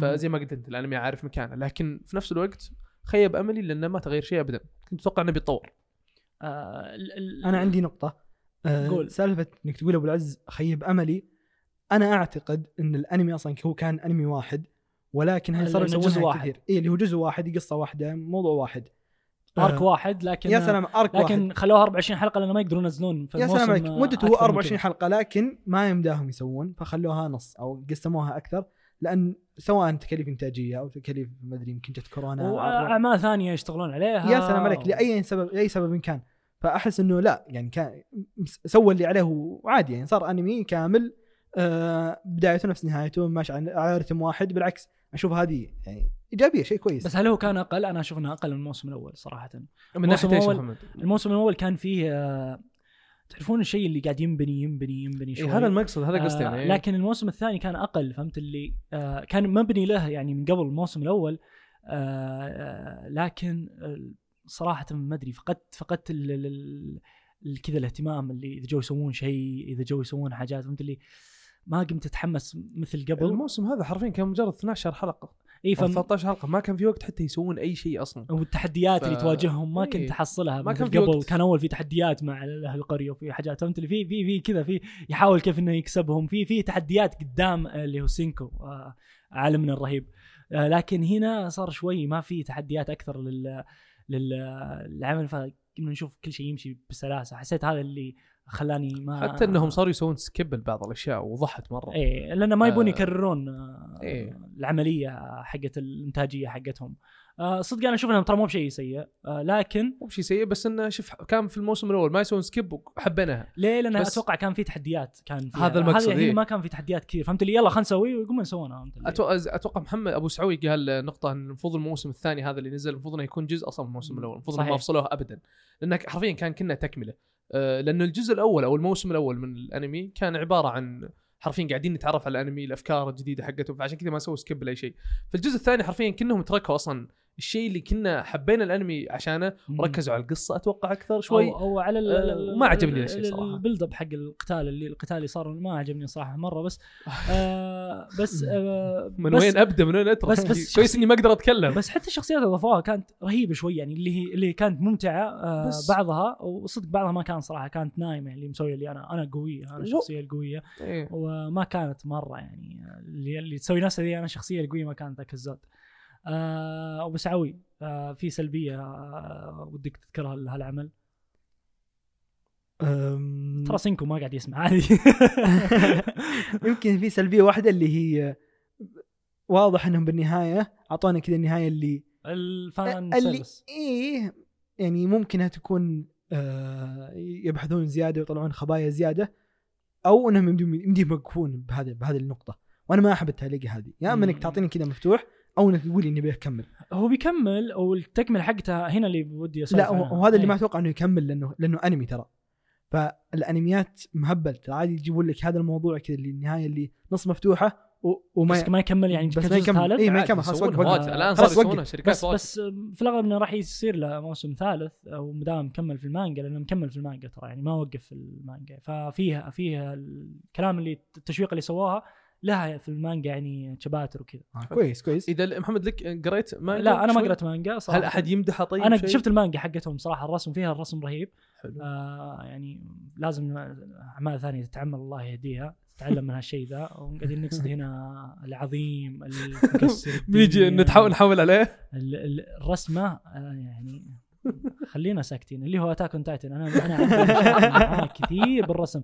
فزي ما قلت أنت الأنمي عارف مكانه. لكن في نفس الوقت خيب أملي لأنه ما تغير شيء ابدا. كنت أتوقع إنه بيتطور. آه أنا عندي نقطة. آه قول. سالفة إنك تقول أبو العز خيب أملي أنا أعتقد إن الأنمي أصلا هو كان أنمي واحد. ولكن هاي صاروا لأنه يسوونها جزء واحد. كثير اي اللي هو جزء واحد قصه واحدة موضوع واحد. أرك آه، واحد لكن يا سلام أرك واحد. لكن خلوها 24 حلقة لأنه ما يقدرون ينزلون في يا سلام عليك. آه، مدته أكثر هو من 24 كذا. حلقة لكن ما يمداهم يسوون فخلوها نص أو قسموها أكثر لأن سواء تكاليف إنتاجية أو تكاليف ما أدري يمكن جت كورونا. واعمال ثانية يشتغلون عليها. يا سلام عليك لأي سبب لأي سبب كان. فأحس إنه لا يعني كان سوى اللي عليه وعادي يعني صار أنمي كامل آه بدايته نفس نهايته ماشي على رتم واحد. بالعكس أشوف هذه يعني إيجابية شيء كويس بس هل هو كان أقل؟ أنا أشوف إنه أقل من الموسم الأول صراحة. من ناحية الموسم إيش محمد؟ الموسم الأول كان فيه آه، تعرفون الشيء اللي قاعد ينبني ينبني ينبني شوي إيه هذا المقصد هذا قصدي آه يعني لكن الموسم الثاني كان أقل فهمت اللي آه كان مبني له يعني من قبل الموسم الأول آه آه لكن آه، صراحة ما أدري فقدت فقدت كذا الاهتمام اللي إذا جو يسوون شيء إذا جو يسوون حاجات فهمت اللي ما قمت أتحمس مثل قبل. الموسم هذا حرفيا كان مجرد 12 حلقة. إي فم 13 حلقة. ما كان في وقت حتى يسوون أي شيء أصلا. والتحديات ف- اللي تواجههم ما إيه. كنت أحصلها ما كان في قبل. وقت. كان أول في تحديات مع أهل القرية وفي حاجات. فهمت اللي في؟ في في كذا. في يحاول كيف إنه يكسبهم. في في تحديات قدام اللي هو سينكو آه، عالمنا الرهيب. آه، لكن هنا صار شوي ما في تحديات أكثر لل للعمل. فكنا نشوف كل شيء يمشي بسلاسة. حسيت هذا اللي خلاني ما حتى إنهم صاروا يسوون skip لبعض الأشياء وضحت مرة إيه لأن ما يبون آه. يكررون آه، إيه. العملية حقت الإنتاجية حقتهم آه، صدق أنا أشوف إنهم ترى مو بشيء سيء آه، لكن مو بشيء سيء بس إنه شوف كان في الموسم الأول ما يسوون skip وحبيناها ليه؟ لأن أتوقع كان في تحديات كان في هذا المقصد، هذه إيه. ما كان في تحديات كثير فهمت اللي يلا خلينا نسوي ويقومون يسوونها أتوقع محمد أبو سعوي قال نقطة إن المفروض الموسم الثاني هذا اللي نزل المفروض إنه يكون جزء أصلا من الموسم الأول المفروض ما. فصلوه ابدا لأنه حرفيا كان كنا تكملة لأنه الجزء الأول أو الموسم الأول من الأنمي كان عبارة عن حرفيا قاعدين نتعرف على الأنمي الأفكار الجديدة حقته فعشان كذا ما سووا سكيب لأي شيء. في الجزء الثاني حرفيا كأنهم تركوا أصلا الشيء اللي كنا حبينا الانمي عشانه. وركزوا على القصة أتوقع أكثر شوي. أو, أو على آه، ما عجبني ال- الشيء ال- صراحة. البيلد أب حق القتال اللي القتال اللي صار ما عجبني صراحة مرة بس. آه بس آه من وين أبدأ؟ من وين أترك؟ بس- بس كويس إني ما أقدر أتكلم. بس حتى الشخصيات اللي ضافوها كانت رهيبة شوي يعني اللي هي اللي كانت ممتعة آه بس- بعضها. وصدق بعضها ما كان صراحة كانت نايمة اللي مسوية اللي أنا أنا قوية أنا الشخصية القوية. إيه. وما كانت مرة يعني اللي, اللي تسوي نفسها ذي أنا الشخصية القوية ما كانت ذاك الزود. آه وبس عوي آه في سلبية آه ودك تذكرها لهالعمل؟ أم، ترى سينكو ما قاعد يسمع. عادي يمكن في سلبية واحدة اللي هي واضح إنهم بالنهاية أعطونا كذا النهاية اللي الفان اللي إيه يعني ممكنها تكون آه يبحثون زيادة ويطلعون خبايا زيادة أو إنهم يمديهم يوقفون بهذه بهذه النقطة. وأنا ما أحب التعليقه هذه. يا إما إنك. تعطيني كذا مفتوح أو إنك تقول لي إني بكمل هو بيكمل والتكمله حقتها هنا اللي ودي أسولف لا. وهذا اللي إيه. ما أتوقع إنه يكمل لأنه لأنه أنمي ترى فالأنميات مهبل ترى عادي يجيبون لك هذا الموضوع كذا اللي النهاية اللي نص مفتوحة وما بس ما يكمل يعني بس ما يكمل ثالث اي ما يكمل خلاص وقف. الآن صار خلاص وقف. يسوونها شركات بس. بس في الأغلب إنه راح يصير له موسم ثالث أو مدام مكمل في المانجا لأنه مكمل في المانجا ترى يعني ما وقف في المانجا ففيها فيها الكلام اللي التشويق اللي سووها لها في المانجا يعني شباتر وكذا آه، كويس كويس إذا محمد لك قريت مانجا لا أنا ما؟ قرأت مانجا صراحة هل أحد يمدحها طيب أنا شيء؟ شفت المانجا حقتهم صراحة الرسم فيها الرسم رهيب حلو. آه يعني لازم أعمال ثانية تتعمل الله يهديها تتعلم من هالشيء ذا وقاعدين نقصد هنا العظيم المكسر بيجي الدنيا. نتحاول نحول عليه ال- ال- الرسمة آه، يعني خلينا ساكتين. اللي هو اتاك اون تايتن أنا أنا عندي معاه كثير بالرسم.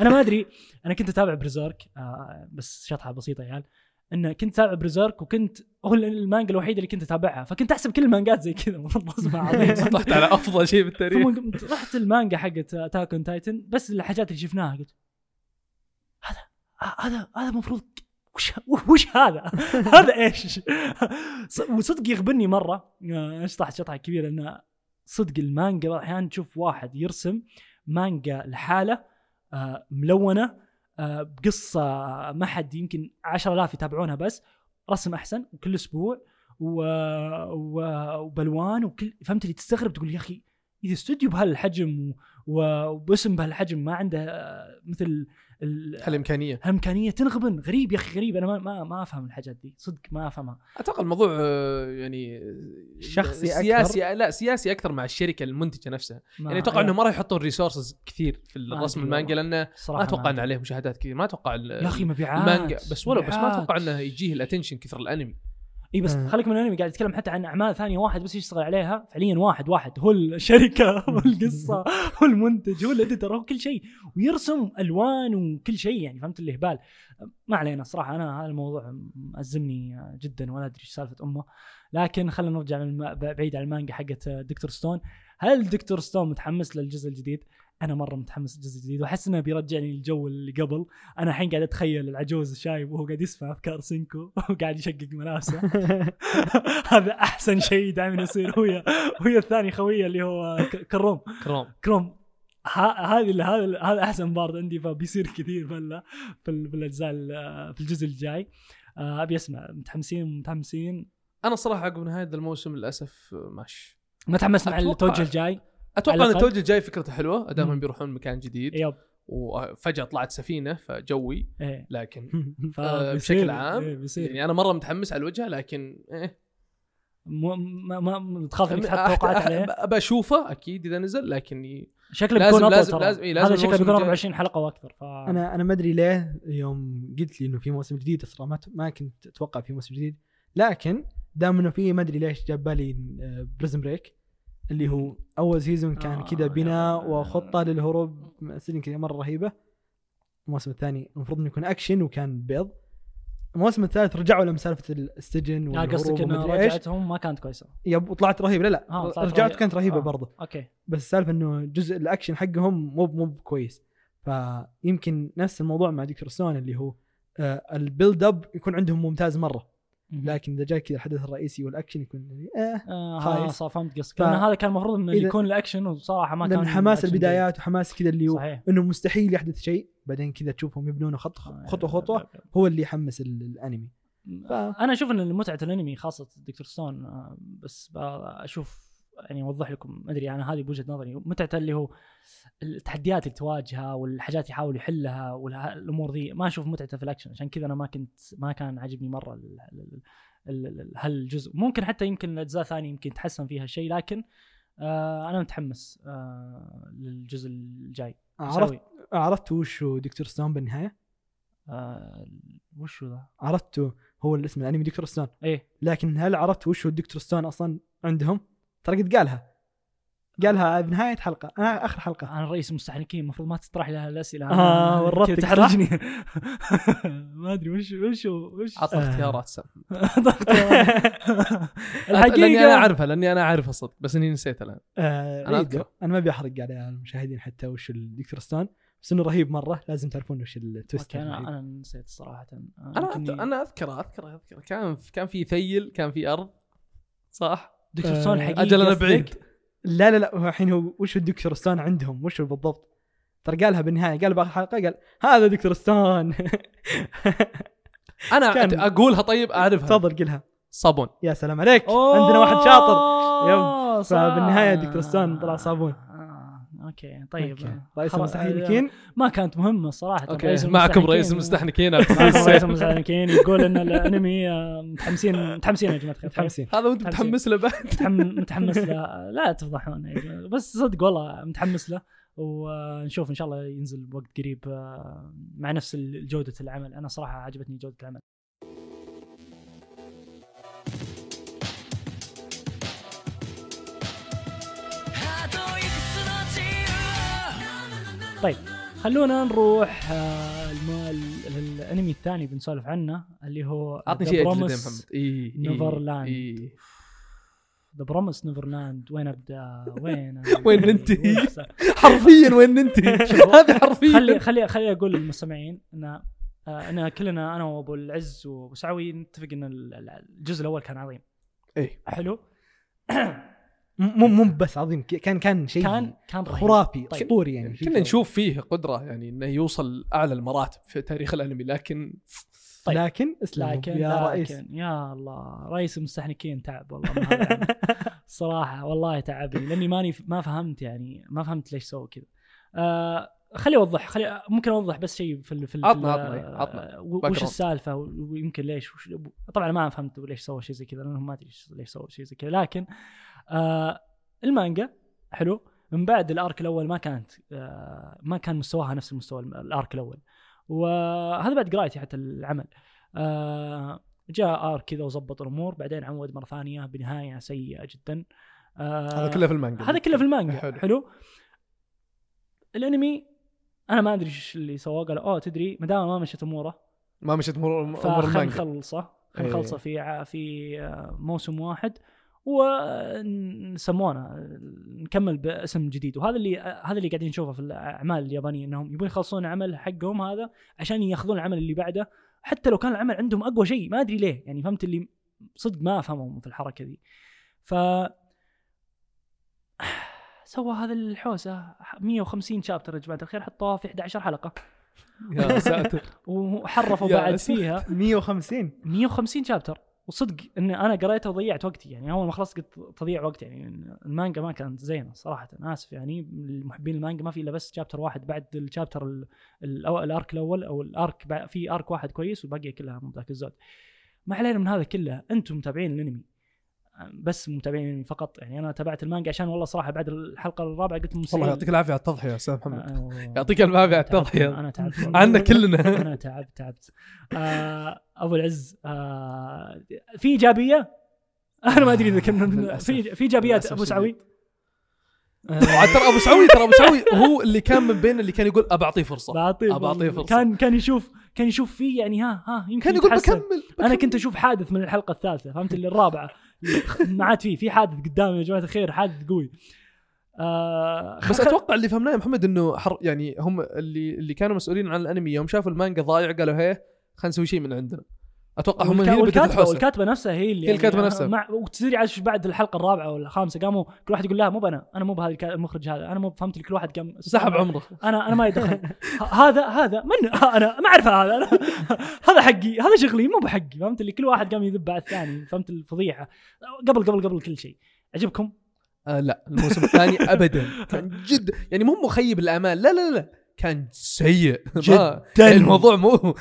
أنا ما أدري. أنا كنت أتابع بريزيرك آه بس شطحة بسيطة يا عيال. إن كنت أتابع بريزيرك وكنت هو المانجا الوحيدة اللي كنت أتابعها. فكنت أحسب كل المانجات زي كذا. رسمها عظيم طحت على أفضل شيء بالتاريخ ثم رحت المانجا حقت Attack on Titan بس الحاجات اللي شفناها قلت هذا هذا هذا المفروض وش وش هذا؟ هذا إيش؟ وصدق يغبني مرة. آه، شطحت شطحة كبيرة. انه صدق المانجا بعض الاحيان تشوف واحد يرسم مانجا لحاله آه، ملونه آه، بقصة ما حد يمكن 10000 يتابعونها بس رسم أحسن وكل أسبوع و... و... وبألوان وكل فهمت اللي تستغرب تقول يا أخي إذا استوديو بهالحجم و... وباسم بهالحجم ما عنده آه، مثل. هالإمكانية. هالإمكانية تنغبن. غريب يا أخي غريب. أنا ما ما, ما أفهم الحاجات دي. صدق ما أفهمها. أتوقع الموضوع آه، يعني شخصي أكثر. سياسي لا سياسي أكثر مع الشركة المنتجة نفسها. يعني أتوقع إنهم ما راح يحطون resources كثير في الرسم المانجا لأنه ما أتوقع إن. عليه مشاهدات كثير. ما أتوقع يا أخي مبيعات. المانجا. بس ولو بس ما. أتوقع إنه يجيه ال attention كثر الأنمي. اي بس آه. خليك من الأنمي قاعد يتكلم حتى عن أعمال ثانية واحد بس يشتغل عليها فعليا واحد واحد. هو الشركة هو القصة هو المنتج هو ال editor هو كل شيء. ويرسم ألوان وكل شيء يعني فهمت اللي هبال. ما علينا صراحة أنا هذا الموضوع مأزمني جدا ولا أدري إيش سالفة أمه. لكن خلينا نرجع بعيد عن المانجا حقت دكتور ستون. هل دكتور ستون متحمس للجزء الجديد؟ أنا مرة متحمس للجزء الجديد وأحس إنه بيرجعني للجو اللي قبل. أنا الحين قاعد أتخيل العجوز الشايب وهو قاعد يسمع أفكار سينكو وقاعد يشقق ملابسه. هذا أحسن شيء دائما يصير ويا ويا الثاني خويه اللي هو كروم. كروم. كروم. هذه هذا هذا أحسن part عندي فبيصير كثير في ال- في ال- في الأجزاء ال- في الجزء الجاي. آه، أبي أسمع. متحمسين؟ متحمسين؟ أنا الصراحه عقب نهاية الموسم للأسف آه، ماش متحمس مع التوجه الجاي؟ أتوقع إن. التوجه الجاي فكرته حلوة دامهم. بيروحون مكان جديد. yep. وفجأة طلعت سفينة فجوي. إيه. لكن آه، بشكل عام إيه بيصير. يعني أنا مرة متحمس على الوجه لكن إيه. مو- ما ما تخاف إنك تحط توقعات عليه. ابى اشوفه أكيد إذا نزل لكن شكله لازم- بيكون أطول لازم- ترى. لازم- إيه، لازم هذا شكله بيكون الجاي. 24 حلقة وأكثر ف أنا أنا ما أدري ليه يوم قلت لي إنه في موسم جديد أصلا ما ما كنت أتوقع في موسم جديد. لكن دام إنه في ما أدري ليش جاب بالي Prison Break. اللي هو أول season كان آه، كذا بناء يا- وخطة للهروب السجن كذا مرة رهيبة. الموسم الثاني المفروض إنه يكون اكشن وكان بيض. الموسم الثالث رجعوا لهم سالفة السجن والهروب قصدك انه رجعتهم ما كانت كويسة. yep وطلعت رهيبة. لا لا آه، رجعت رهيبة. كانت رهيبة آه. برضه okay. بس السالفه إنه جزء الاكشن حقهم مو مو كويس فيمكن نفس الموضوع مع دكتور ستون اللي هو آه ال build up يكون عندهم ممتاز مرة. لكن إذا جاء كذا الحدث الرئيسي والأكشن يكون يعني آه آه خايس. خلاص فهمت قصدك. ف- هذا كان المفروض إنه يكون الأكشن وصراحة ما كان حماس البدايات وحماس كذا اللي. هو صحيح. إنه مستحيل يحدث شيء بعدين كذا تشوفهم يبنونه خط خطوه خطوة هو اللي يحمس ال- الأنمي. ف- أنا أشوف إن متعة الأنمي خاصة Dr. Stone آه، بس أشوف يعني اوضح لكم ما أدري أنا هذه بوجهة نظري متعته اللي هو التحديات اللي تواجهها والحاجات يحاول يحلها والامور ذي ما أشوف متعته في الأكشن عشان كذا أنا ما كنت ما كان عاجبني مرة ال- ال- ال- ال- ال- هالجزء ممكن حتى يمكن الأجزاء الثانية يمكن يتحسن فيها شيء لكن آه أنا متحمس آه للجزء الجاي عرفت. عرفت وش هو Dr. Stone بالنهاية؟ آه وش هو ذا؟ عرفت هو الاسم الأنمي Dr. Stone إيه لكن هل عرفت وش هو ال Dr. Stone أصلا عندهم؟ ترى قد قالها. قالها بنهايه حلقة. أنا آخر حلقة. أنا رئيس المستحنكين المفروض ما تطرح لها الأسئلة. آه، أنا ورطتك، تحرجني ما أدري وش وش وش؟ عطنا آه. اختيارات سام الحقيقة لأني أنا أعرفها لأني أنا أعرفها صدق بس إني نسيت الآن. آه أنا ريدو. أذكر. أنا ما أبي أحرق على المشاهدين حتى وش الدكتور ستون بس إنه رهيب مرة. لازم تعرفون وش التويست أوكي أنا. أنا نسيت صراحة. أنا أنا اذكره اذكره اذكره كان كان في ثيل كان في أرض صح؟ دكتور ستون آه، حقيقي أجل أنا؟ بعيد. لا لا لا الحين هو وش الدكتور ستون عندهم؟ وش هو بالضبط؟ ترى قالها بالنهاية قال بآخر حلقة قال هذا Dr. Stone أنا أقولها طيب أعرفها. تفضل قلها. صابون. يا سلام عليك. عندنا واحد شاطر. Yep. صح. فبالنهاية Dr. Stone طلع صابون. Okay طيب okay. رئيس خلاص، المستحنكين ما كانت مهمة صراحة okay معكم رئيس المستحنكين رئيس. المستحنكين يقول إن الأنمي آه، متحمسين متحمسين يا جماعة الخير متحمسين هذا وانت. متحمس له بعد متحم- متحمس له لا تفضحون. بس صدق والله متحمس له ونشوف إن شاء الله ينزل بوقت قريب آه، مع نفس جودة العمل أنا صراحة عجبتني جودة العمل طيب خلونا نروح آه، الم... ال- الانمي الثاني بنسولف عنه اللي هو أعطني شيء اجلد يا محمد. إي. إي. The Promised Neverland وين أبدأ؟ وين؟ وين ننتهي؟ حرفيا وين ننتهي؟ هذه حرفيا. خلي خلي خلي أقول للمستمعين إن آه، إن كلنا أنا وأبو العز وأبو سعوي نتفق إن ال- ال- الجزء الأول كان عظيم. إي. حلو؟ مو مو بس عظيم كان كان شيء كان كان رهيب. خرافي طيب. أسطوري يعني شيء كنا نشوف فيه قدرة يعني إنه يوصل أعلى المراتب في تاريخ الأنمي لكن طيب. لكن اسلم لكن يا لكن رئيس يا الله رئيس المستحنكين تعب والله العمل. صراحة والله تعبني لأني ماني ما فهمت يعني ما فهمت ليش سووا كذا آه خلي أوضح خلي ممكن أوضح بس شيء في ال في ال- عطنا- عطنا، عطنا. آه، وش. السالفة ويمكن ليش وش طبعا ما فهمت ليش سووا شيء زي كذا لانهم ما أدري ليش سووا شيء زي كذا لكن آه المانجا حلو. من بعد الأرك الأول ما كانت آه ما كان مستواها نفس المستوى الم- الأرك الأول. وهذا بعد قرايتي حتى العمل. آه جاء آرك كذا وظبط الأمور بعدين عود مرة ثانية بنهاية سيئة جدا. آه هذا كله في المانجا. هذا كله في المانجا. حلو. حلو. الأنمي أنا ما أدري إيش اللي سواه. قال أوه تدري ما دام ما مشت أموره ما مشت امور أمور المانجا. نخلصه. خل إيه. في في آه، موسم واحد. ونسمونه نكمل باسم جديد. وهذا اللي هذا اللي قاعدين نشوفه في الأعمال اليابانية إنهم يبون يخلصون العمل حقهم هذا عشان ياخذون العمل اللي بعده. حتى لو كان العمل عندهم أقوى شيء ما أدري ليه. يعني فهمت اللي صدق ما أفهمهم في الحركة دي. ف سوى هذا الحوسة 150 شابتر يا جماعة الخير حطوها في 11 حلقة. يا ساتر. وحرفوا بعد. فيها. 150 150 شابتر. وصدق ان أنا قريته وضيعت وقتي يعني أول ما خلصت قلت تضييع وقت يعني المانجا ما كانت زينة صراحة أنا آسف يعني المحبين المانجا ما في إلا بس شابتر واحد بعد الشابتر الارك الأول أو الارك في ارك واحد كويس والباقيه كلها مو ذاك الزود. ما علينا من هذا كله أنتم متابعين الأنمي. بس متابعين فقط. يعني أنا تابعت المانجا عشان والله صراحة بعد الحلقة الرابعة قلت والله مستحيل يعطيك العافية على التضحية يا أستاذ محمد. آه، يعطيك العافية على التضحية. أنا تعبت. عنا كلنا. أنا تعبت تعبت. آه أبو العز آه في إيجابية؟ أنا ما أدري إذا كنا. في في إيجابيات أبو. سعوي وعاد ترى أبو سعوي ترى أبو سعوي هو اللي كان من بين اللي كان يقول أبى أعطيه فرصة. بعطيه أبى أعطيه فرصة. كان كان يشوف كان يشوف فيه يعني ها ها يمكن كان يقول يتحسن. بكمل, أنا بكمل. كنت أشوف حادث من الحلقة الثالثة فهمت؟ اللي الرابعة. ما عاد فيه في حادث قدامي يا جماعة الخير حادث قوي. آه بس أتوقع اللي فهمناه يا محمد إنه حر يعني هم اللي اللي كانوا مسؤولين عن الأنمي يوم شافوا المانجا ضايع قالوا هي خلينا نسوي شيء من عندنا. أتوقع هم هنا بدت والكاتبه الحوسة. والكاتبة نفسها هي اللي هي الكاتبة نفسها. مع وتدري عاد شو بعد الحلقة الرابعة ولا الخامسة؟ قاموا كل واحد يقول لا مو أنا أنا مو بهذا المخرج هذا أنا مو فهمت كل واحد قام سحب عمره. أنا أنا ما يدخل هذا هذا من أنا ما أعرف هذا. أنا هذا حقي هذا شغلي مو بحقي فهمت؟ لي كل واحد قام يذب على الثاني فهمت؟ الفضيحة. قبل قبل قبل كل شيء. عجبكم؟ آه لا الموسم الثاني ابدا. جد يعني مو مخيب الامال لا لا لا. كان سيء. ما- جداً. الموضوع مو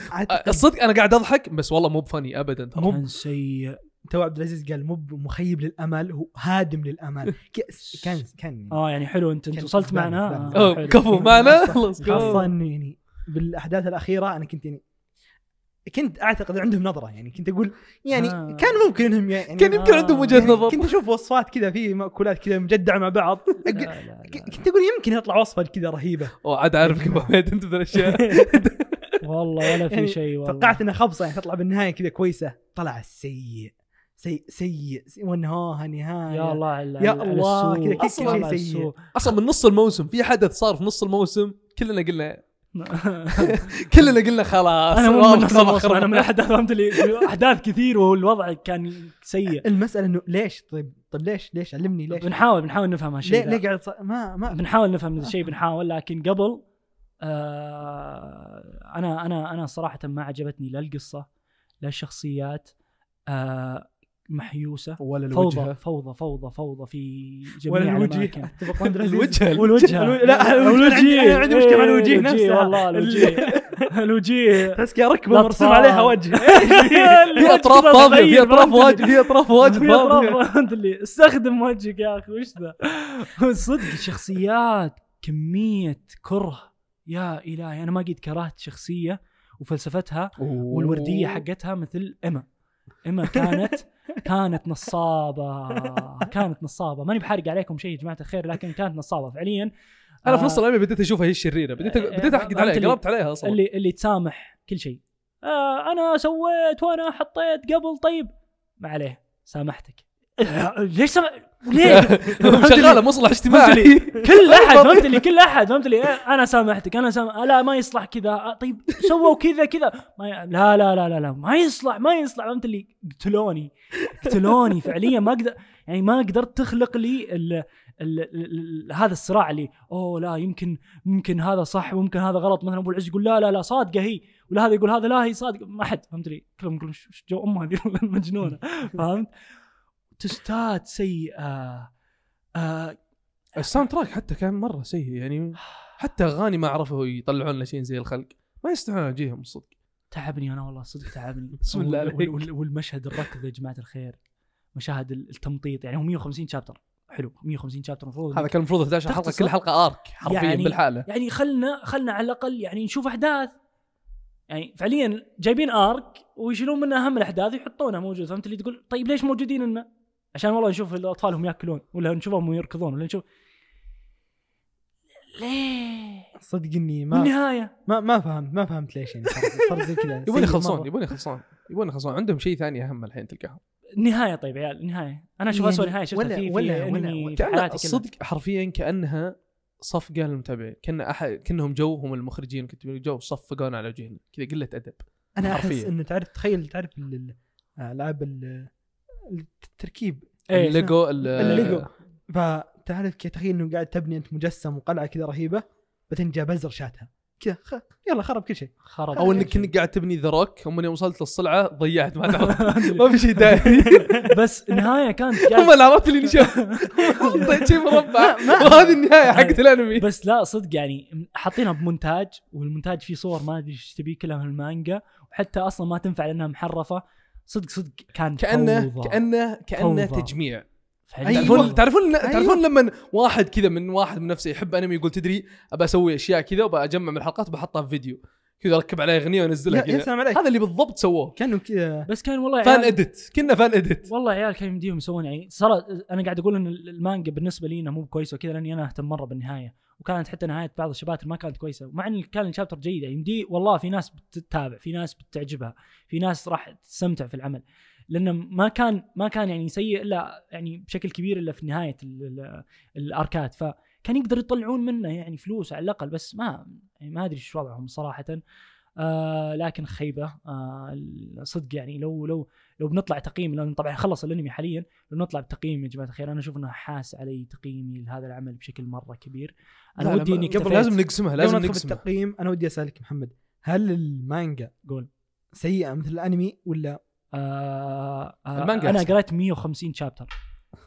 الصدق أنا قاعد أضحك بس والله مو بفني ابدا ترى. مو- كان سيء. تو عبد العزيز قال مو مخيب للامال هو هادم للامال ك- كان كان آه يعني حلو انت أنت وصلت معنا. كفو معنا. خلاص خاصة انه يعني بالأحداث الأخيرة أنا كنت يعني كنت أعتقد عندهم نظرة يعني كنت أقول يعني آه. كان ممكن إنهم يعني كان يمكن آه. عندهم وجهة يعني نظر كنت أشوف وصفات كذا في مأكولات كذا مجدعة مع بعض لا، لا، لا. كنت أقول يمكن يطلع وصفة كذا رهيبة وعاد عارفك ابو حميد أنت ذا الأشياء والله ولا في يعني شيء والله توقعت إنها خبصة يعني تطلع بالنهاية كذا كويسة طلع سيء سيء سيء والنهايه نهاية يا الله على يا على الله،. كذا كل شيء سيء. أصلا من نص الموسم في حدث صار في نص الموسم كلنا قلنا كلنا قلنا خلاص أنا مو من أنا. من الاحداث فهمت لي أحداث كثير والوضع كان سيء. المسألة إنه ليش؟ طيب طيب ليش؟ ليش؟ علمني ليش؟ بنحاول بنحاول نفهم هالشيء ليه. ليه قاعد ما ما بنحاول نفهم هذا الشيء بنحاول لكن قبل آه أنا أنا أنا صراحة ما عجبتني لا القصة لا الشخصيات آه محيوسة. ولا فوضى الوجه؟ فوضى فوضى فوضى في جميع ولا الأماكن. أتفق الوجه. والوجه الو- لا، الوجه. عندي- مشكلة مع الوجيه إيه، نفسها. والله الوجيه الوجيه تحس ركبه مرسوم. عليها وجه. في أطراف فاضية في أطراف وجه في أطراف وجه في فاضية. فهمت اللي استخدم وجهك يا أخي وش ذا؟ صدق شخصيات كمية كره. يا إلهي أنا ما قد كرهت شخصية وفلسفتها والوردية حقتها مثل إيما. إيما كانت كانت نصابة. كانت نصابة. ماني بحرق عليكم شيء يا جماعة الخير لكن كانت نصابة فعليا. أنا في آه، نص الانمي بديت اشوفها هي الشريرة. بديت آه، بديت احقد عليها قلبت عليها أصلا. اللي اللي تسامح كل شيء. آه أنا سويت وأنا حطيت قبل طيب. ما عليه سامحتك. ليش سم... ليه؟ شغالة؟ مصلح؟ اجتماعي. كل أحد فهمت لي؟ كل أحد فهمت لي؟ إيه، أنا سامحتك أنا سامح لا ما يصلح كذا. طيب سووا كذا كذا. ما ي... لا لا لا لا لا ما يصلح ما يصلح. فهمت لي؟ قتلوني قتلوني فعليا ما أقدر يعني ما قدرت تخلق لي ال... ال... ال... هذا الصراع اللي أوه لا يمكن ممكن هذا صح وممكن هذا غلط. مثلا أبو العز يقول لا لا لا صادقة هي. ولا هذا يقول هذا لا هي صادقة. ما حد فهمت لي؟ كلهم يقولون "ش- ش- جو امها ذي المجنونه فهمت؟ تستات سيئه آه ال soundtrack حتى كان مرة سيء يعني حتى أغاني ما عرفوا يطلعون لنا شيء زي الخلق. ما يستحون وجيههم الصدق. تعبني أنا والله صدق تعبني. بسم الله وال- عليك. وال- والمشهد الركض يا جماعة الخير. مشاهد ال- التمطيط يعني هو 150 chapter حلو 150 chapter المفروض هذا كان المفروض 11 حلقة. كل حلقة arc حرفيا يعني- بالحالة. يعني خلنا خلنا على الأقل يعني نشوف أحداث. يعني فعليا جايبين ارك ويشيلون منه أهم الأحداث ويحطونها موجود. فهمت اللي تقول؟ طيب ليش موجودين لنا؟ عشان والله نشوف الاطفال هم يأكلون ولا نشوفهم يركضون ولا نشوف ليه؟ صدق إني ما بالنهاية. ما ما فهمت ما فهمت ليش يعني صار, زي كذا. يبوني سيء يخلصون مرة. يبوني يخلصون يبوني يخلصون. عندهم شيء ثاني أهم الحين تلقاهم. النهايه طيب يا عيال النهايه أنا أشوف يعني اسوء نهاية شفتها ولا- في ولا- ولا- في كلها. الصدق حرفيا كأنها صفقة للمتابعين. كان احد كأنهم جو هم المخرجين كتبوا جو صفقونا على وجهنا. كذا قلة أدب. أنا أحس. إنه تعرف تخيل تعرف ال- ال- العاب ال- التركيب. إيه. الليجو ال- الليجو. فتعرف كيف تخيل إنه قاعد تبني أنت مجسم وقلعة كذا رهيبة بعدين جاء بزر شاتها. كذا خ... يلا خرب كل شيء. خرب. أو إنك كنت قاعد تبني ذا روك هم يوم وصلت للصلعة ضيعت ما تعرف. ما في شيء داعي. بس النهاية كانت هم اللي عرفت اللي ضيعت شيء مربع وهذه النهاية حقت الأنمي. بس لا صدق يعني حاطينها بمونتاج والمونتاج فيه صور ما أدري إيش تبي كلها من المانجا وحتى أصلا ما تنفع لأنها محرفة. صدق صدق كان كانه فوضى. كانه كأنه فوضى. تجميع فعلياً. تعرفون تعرفون أيوة. تعرفون لما واحد كذا من واحد من نفسه يحب أنمي يقول تدري أبى أسوي أشياء كذا وأبى أجمع من الحلقات وبحطها في فيديو كذا اركب عليها أغنية وانزلها يا, سلام عليك. هذا اللي بالضبط سووه. كانوا كذا بس كان والله فان عيال اديت كنا فان اديت والله عيال كان يمديهم يسوون يعني صار أنا قاعد أقول إن المانجا بالنسبة لي إنها مو كويسه وكذا لأني أنا أهتم مرة بالنهاية. وكانت حتى نهاية بعض الشباتر ما كانت كويسة. مع إن كان الشابتر جيده يمدي والله في ناس بتتابع في ناس بتعجبها في ناس راح تستمتع في العمل. لأنه ما كان ما كان يعني سيء إلا يعني بشكل كبير إلا في نهاية ال- ال- فكان يقدر يطلعون منه يعني فلوس على الأقل بس ما يعني ما أدري إيش وضعهم صراحة. آه لكن خيبة آه صدق يعني لو لو لو بنطلع تقييم لأن طبعا خلص الأنمي حاليا لو نطلع بتقييم يا جماعة الخير أنا أشوف إنه حاس علي تقييمي لهذا العمل بشكل مرة كبير. أنا ودي اني قبل لازم نقسمها لازم نقسمها. بالتقييم أنا ودي أسألك محمد هل المانجا قول. سيئة مثل الأنمي ولا؟ آه آه المانجا أنا. قريت 150 شابتر.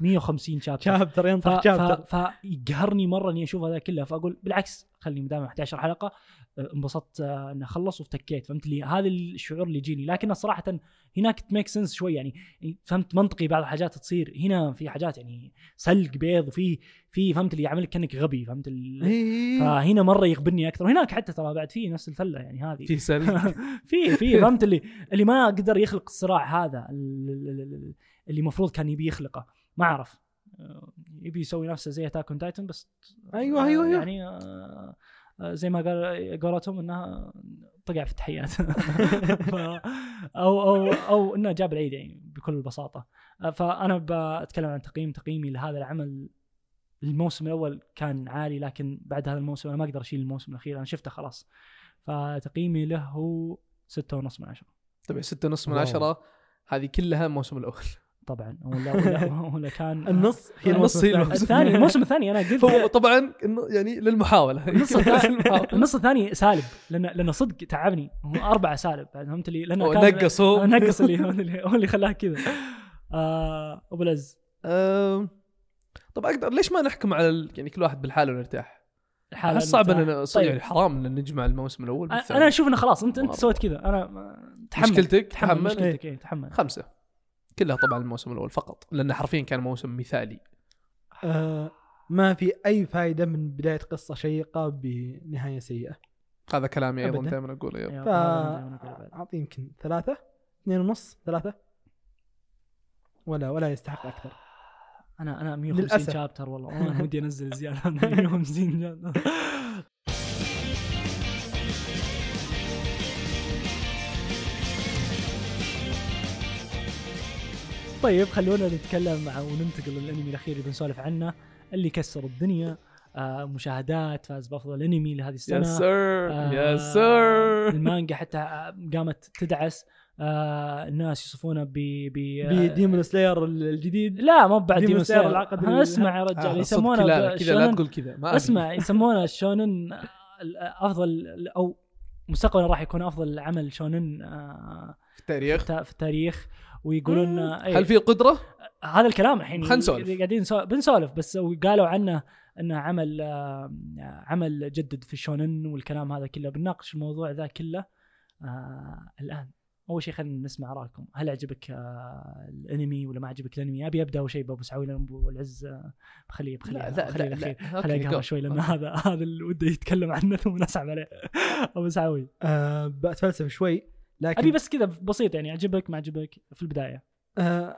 150 شابتر شابتر. ينطق ف... شابتر فيقهرني مرة إني أشوف هذا كله فأقول بالعكس خليني مدام 11 حلقة آه، انبسطت آه، إني اخلص وافتكيت فهمت لي؟ هذا الشعور اللي يجيني. لكن صراحة هناك ت make sense شوي يعني فهمت منطقي بعض الحاجات تصير. هنا في حاجات يعني سلق بيض وفي في فهمت اللي يعملك كأنك غبي فهمت ال... إيه. فهنا مرة يغبني أكثر. وهناك حتى ترى بعد في نفس الفلة يعني هذه. في سل في في فهمت اللي اللي ما قدر يخلق الصراع هذا ال- ال- ال- اللي المفروض كان يبي يخلقه. ما أعرف. آه، يبي يسوي نفسه زي Attack on Titan بس أيوة، آه، أيوة، أيوة. يعني آه، آه، زي ما قال قولتهم إنها طقع في التحيات. أو أو أو إنه جاب العيد يعني بكل بساطة. فأنا بتكلم عن تقييم تقييمي لهذا العمل. الموسم الأول كان عالي لكن بعد هذا الموسم أنا ما أقدر أشيل الموسم الأخير أنا شفته خلاص. فتقييمي له هو ستة ونص من عشرة. طبعا ستة ونص من. عشرة هذه كلها الموسم الأول. طبعا ولا ولا, ولا كان النص هي النص الموسم هي الثاني. الموسم. الثاني أنا قلت هو طبعا يعني للمحاولة النص الثاني النص الثاني سالب لأن لأن صدق تعبني هو أربعة سالب فهمت لي لأنه كان نقصوا نقص اللي هو اللي, هو اللي خلاه كذا آه أبو العز آم، طب أقدر ليش ما نحكم على. يعني كل واحد بالحالة ونرتاح؟ الحالة أحس صعب. ان صدق طيب. يعني حرام ان نجمع الموسم الأول أنا بالثاني. أشوف إنه خلاص انت أنت. سويت كذا أنا تحمل مشكلتك تحمل مشكلتك إيه تحمل خمسة كلها طبعا الموسم الأول فقط لأنه حرفيا كان موسم مثالي آه ما في أي فائده من بداية قصة شيقة بنهاية سيئة هذا كلامي أيضا أبداً. دائما أقوله يب. يا ف. اعطيه يمكن ثلاثة اثنين ونص ثلاثة ولا ولا يستحق أكثر أنا أنا 150 للأسف. شابتر والله والله ودي أنزل زيادة 150 شابتر طيب خلونا نتكلم عن وننتقل للأنمي الأخير اللي بنسولف عنه اللي كسر الدنيا. آه مشاهدات فاز بأفضل أنمي لهذه السنة. Yes sir آه، yes sir المانجا حتى قامت تدعس. آه الناس يصفونه ب ب ب Demon Slayer الجديد. لا مو بعد Demon Slayer العقد اسمع يا رجال آه، صدق يسمونه كذا لا تقول كذا. اسمع يسمونه shonen ال- أفضل أو مستقبلا راح يكون أفضل عمل shonen آه، في التاريخ. في التاريخ. ويقولون آه، إيه، هل في قدرة؟ هذا الكلام الحين خلنا نسولف. قاعدين نسولف بنسولف بس قالوا عنه إنه عمل آه، عمل جدد في الشونن والكلام هذا كله بنناقش الموضوع ذا كله آه الآن. أول شيء خلينا نسمع رأيكم. هل عجبك آه الأنمي ولا ما عجبك الأنمي؟ أبي أبدأ أول شيء بأبو سعوي لأن أبو العز بخليه بخليه لا لا خليه لا, الأخير. لا. خليه يقهر جو. شوي لأن هذا هذا اللي وده يتكلم عنه ثم نسحب عليه. أبو سعوي آه بتفلسف شوي. لكن أبي بس كذا بسيط يعني عجبك ما عجبك في البداية آه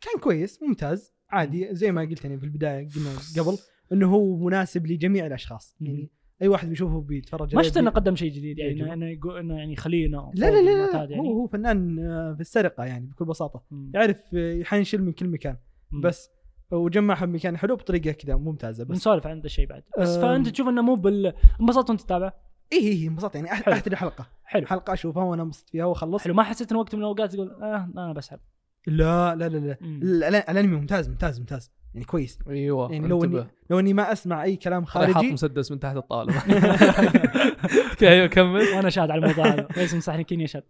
كان كويس ممتاز عادي زي ما قلت يعني في البداية قلنا قبل إنه هو مناسب لجميع الأشخاص. يعني أي واحد بيشوفه بيتفرج ما شفت إنه قدم شيء جديد يعني. انه إنه يقول إنه يعني خلينا لا لا لا, لا يعني. هو هو فنان آه، في السرقة يعني بكل بساطة مم. يعرف آه، حينشل من كل مكان مم. بس وجمعها بمكان حلو بطريقة كذا ممتازة بس بنسولف عن هذا الشيء بعد بس. فأنت تشوف إنه مو بال انبسطت وأنت تتابع اي اي انبسطت. يعني حلو. حلقه حلو. حلقة أشوفها وأنا انبسط فيها واخلص حلو ما حسيت إن وقت من الأوقات تقول آه أنا بسحب. لا لا لا لا. الأنمي ممتاز ممتاز ممتاز. يعني كويس. أيوه يعني لو اني انتبه. لو إني ما أسمع أي كلام حاط خارجي مسدس من تحت الطاولة. أيوه كمل. وأنا شاهد على الموضوع هذا. ليس مصحني كيني يشهد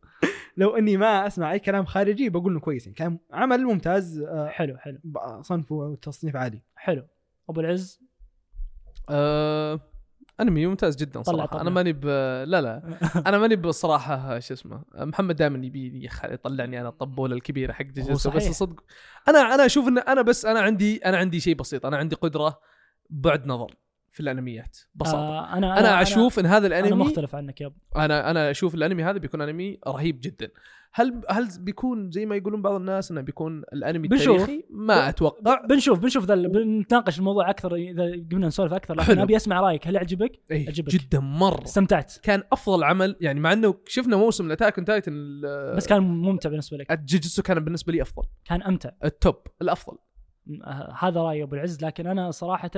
لو إني ما أسمع أي كلام خارجي بقول إنه كويس. يعني كان عمل ممتاز آه، حلو حلو. ب- صنفه وتصنيف عالي. حلو. أبو العز؟ آه، أنمي ممتاز جدا صراحة طلع. أنا ماني ب لا لا أنا ماني بصراحة شو اسمه محمد دائما يبي يطلعني أنا الطبولة الكبيرة حق صحيح. بس صدق أنا أنا أشوف إن أنا بس أنا عندي أنا عندي شيء بسيط أنا عندي قدرة بعد نظر في الأنميات. ببساطة. آه أنا أنا أشوف إن هذا أنا الانمي مختلف عنك يا أنا أنا أشوف الأنمي هذا بيكون أنمي رهيب جدا. هل هل بيكون زي ما يقولون بعض الناس إنه بيكون الأنمي بنشوف. التاريخي ما أتوقع. بنشوف بنشوف ذا بنتناقش الموضوع أكثر إذا قمنا نسولف أكثر لكن. أبي أسمع رأيك. هل عجبك؟ إيه عجبك. جدا مرة. استمتعت. كان أفضل عمل يعني مع إنه شفنا موسم ال Attack on Titan بس كان ممتع بالنسبة لك. جوجوتسو كان بالنسبة لي أفضل. كان أمتع. ال top الأفضل. آه، هذا رايي أبو العز لكن أنا صراحة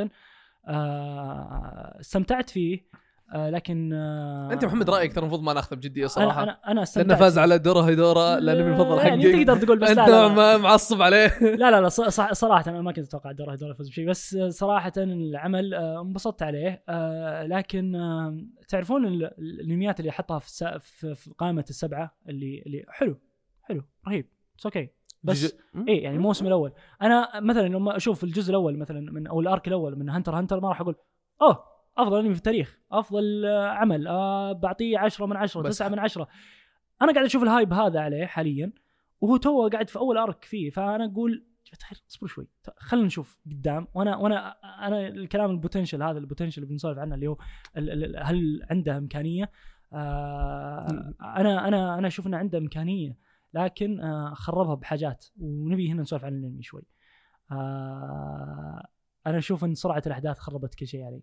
استمتعت فيه. آه لكن آه أنت محمد رأيك ترى المفروض ما ناخذه بجدية صراحة. أنا أنا أنا لأنه استمتعت فاز على Dorohedoro الانمي المفضل حقي. يعني تقدر تقول بس أنت لا, لا, معصب عليه. لا لا لا صراحة أنا ما كنت أتوقع Dorohedoro يفوز بشيء بس آه، صراحة العمل آه، انبسطت عليه. آه، لكن آه، تعرفون ال- ال- الانميات اللي حطها في في قائمة السبعة اللي اللي حلو حلو رهيب. It's okay بس إيه يعني الموسم الأول. أنا مثلا لما أشوف الجزء الأول مثلا من أو ال arc الأول من Hunter Hunter ما راح أقول أوه أفضل أنمي في التاريخ أفضل عمل آه بعطيه 10 من 10 بس 9 من 10 أنا قاعد أشوف ال hype هذا عليه حاليا وهو تو قاعد في أول arc فيه فأنا أقول اصبر شوي خلينا نشوف قدام. وأنا وأنا أنا الكلام ال potential هذا ال potential اللي بنسولف عنه اللي هو هل عنده إمكانية؟ آه أنا أنا أنا أشوف إنه عنده إمكانية. لكن آه خربها بحاجات ونبي هنا نسولف عن الأنمي شوي. آه أنا أشوف إن سرعة الأحداث خربت كل شيء علي.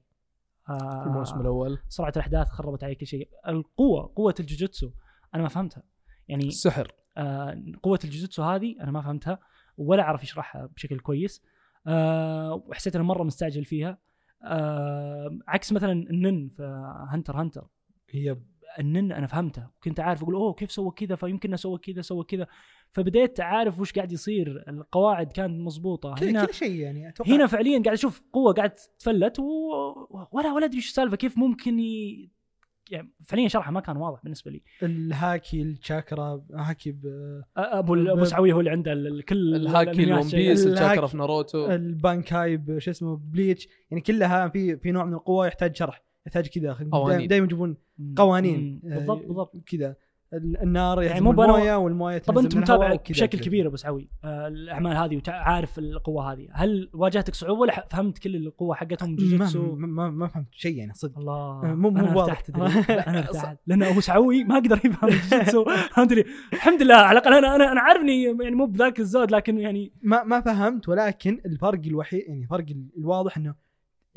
آه الموسم الأول. سرعة الأحداث خربت علي كل شيء. القوة قوة الجوجوتسو أنا ما فهمتها. يعني السحر آه قوة الجوجوتسو هذه أنا ما فهمتها ولا أعرف يشرحها بشكل كويس. آه وحسيت إنه مرة مستعجل فيها. آه عكس مثلا النن في هنتر هنتر هي النن أنا فهمته. وكنت عارف أقول أوه كيف سوى كذا؟ فيمكن أسوي كذا سوى كذا. فبديت عارف وش قاعد يصير. القواعد كانت مضبوطة. هنا كل شيء يعني أتوقع. هنا فعليا قاعد أشوف قوة قاعد تتفلت و... ولا ولا أدري إيش السالفة كيف ممكن ي... يعني فعليا شرحه ما كان واضح بالنسبة لي. الهاكي الشاكرا هاكي ب- أبو أبو سعوي هو اللي عنده كل الهاكي ال One. Piece الشاكرا في ناروتو. البانكاي ب- شو اسمه Bleach. يعني كلها في في نوع من القوة يحتاج شرح. يحتاج كذا قوانين. دائما يجيبون. قوانين. بالضبط آه، بالضبط. كذا. ال- النار يعني مو الموية والموية طب أنت متابع بشكل. كبير أبو سعوي آه، الأعمال هذه وعارف القوة هذه. هل واجهتك صعوبة ولا فهمت كل القوة حقتهم؟ جوجيتسو ما, ما, ما فهمت شيء يعني صدق. الله. آه، مو- مو واضح. تدري. أنا ارتحت. لأن أبو سعوي ما أقدر يفهم الجوجيتسو فهمت لي الحمد لله على الأقل أنا أنا أنا عارف اني يعني مو بذاك الزود لكن يعني ما ما فهمت ولكن الفرق الوحيد يعني الفرق ال- الواضح إنه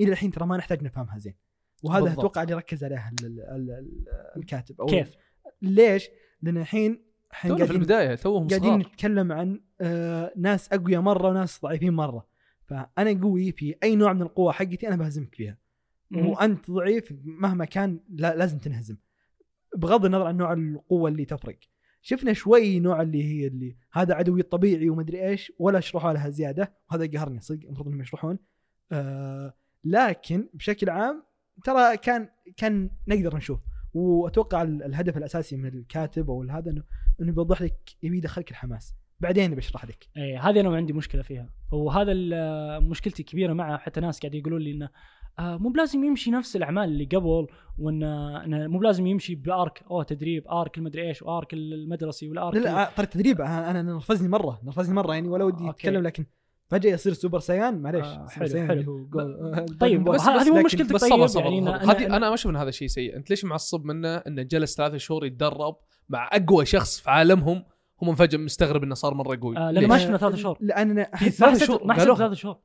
إلى الحين ترى ما نحتاج نفهمها زين. وهذا بالضبط. أتوقع اللي ركز عليه ال- ال- ال- الكاتب. أو كيف؟ ليش؟ لأن الحين تونا في البداية توهم قاعدين نتكلم عن آه ناس أقوياء مرة وناس ضعيفين مرة. فأنا قوي في أي نوع من القوة حقتي أنا بهزمك فيها. وأنت ضعيف مهما كان لا لازم تنهزم. بغض النظر عن نوع القوة اللي تفرق. شفنا شوي نوع اللي هي اللي هذا عدوي الطبيعي ومدري إيش ولا شرحوا لها زيادة وهذا قهرني صدق المفروض إنهم يشرحون. آه لكن بشكل عام ترى كان كان نقدر نشوف. وأتوقع ال- الهدف الأساسي من الكاتب أو هذا انه إنه بيوضح لك يبي يدخلك الحماس. بعدين بشرح لك. إيه هذه أنا عندي مشكلة فيها. وهذا مشكلتي كبيرة معه. حتى ناس قاعد يقولون لي إنه آه مو بلازم يمشي نفس الأعمال اللي قبل وان مو بلازم يمشي ب arc اوه تدريب arc المدري إيش و arc المدرسي وال arc لا لا ترى التدريب أنا أنا نرفزني مرة نرفزني مرة يعني ولا ودي أوكي. أتكلم لكن فجأة يصير Super Saiyan معليش آه، حلو، Saiyan حلو. جول طيب بس- هذه مو مشكلتك بس طيب صبر صبر يعني صبر. هذه أنا ما أشوف إن هذا شيء سيء أنت ليش معصب منه إنه جلس ثلاثة شهور يتدرب مع أقوى شخص في عالمهم هم فجاه مستغرب إنه صار مرة قوي آه ليش؟ لأن ما شفنا ثلاث شهور لأن أنا ما ثلاث حسيت شهور ما حسيت قالوها. ثلاث شهور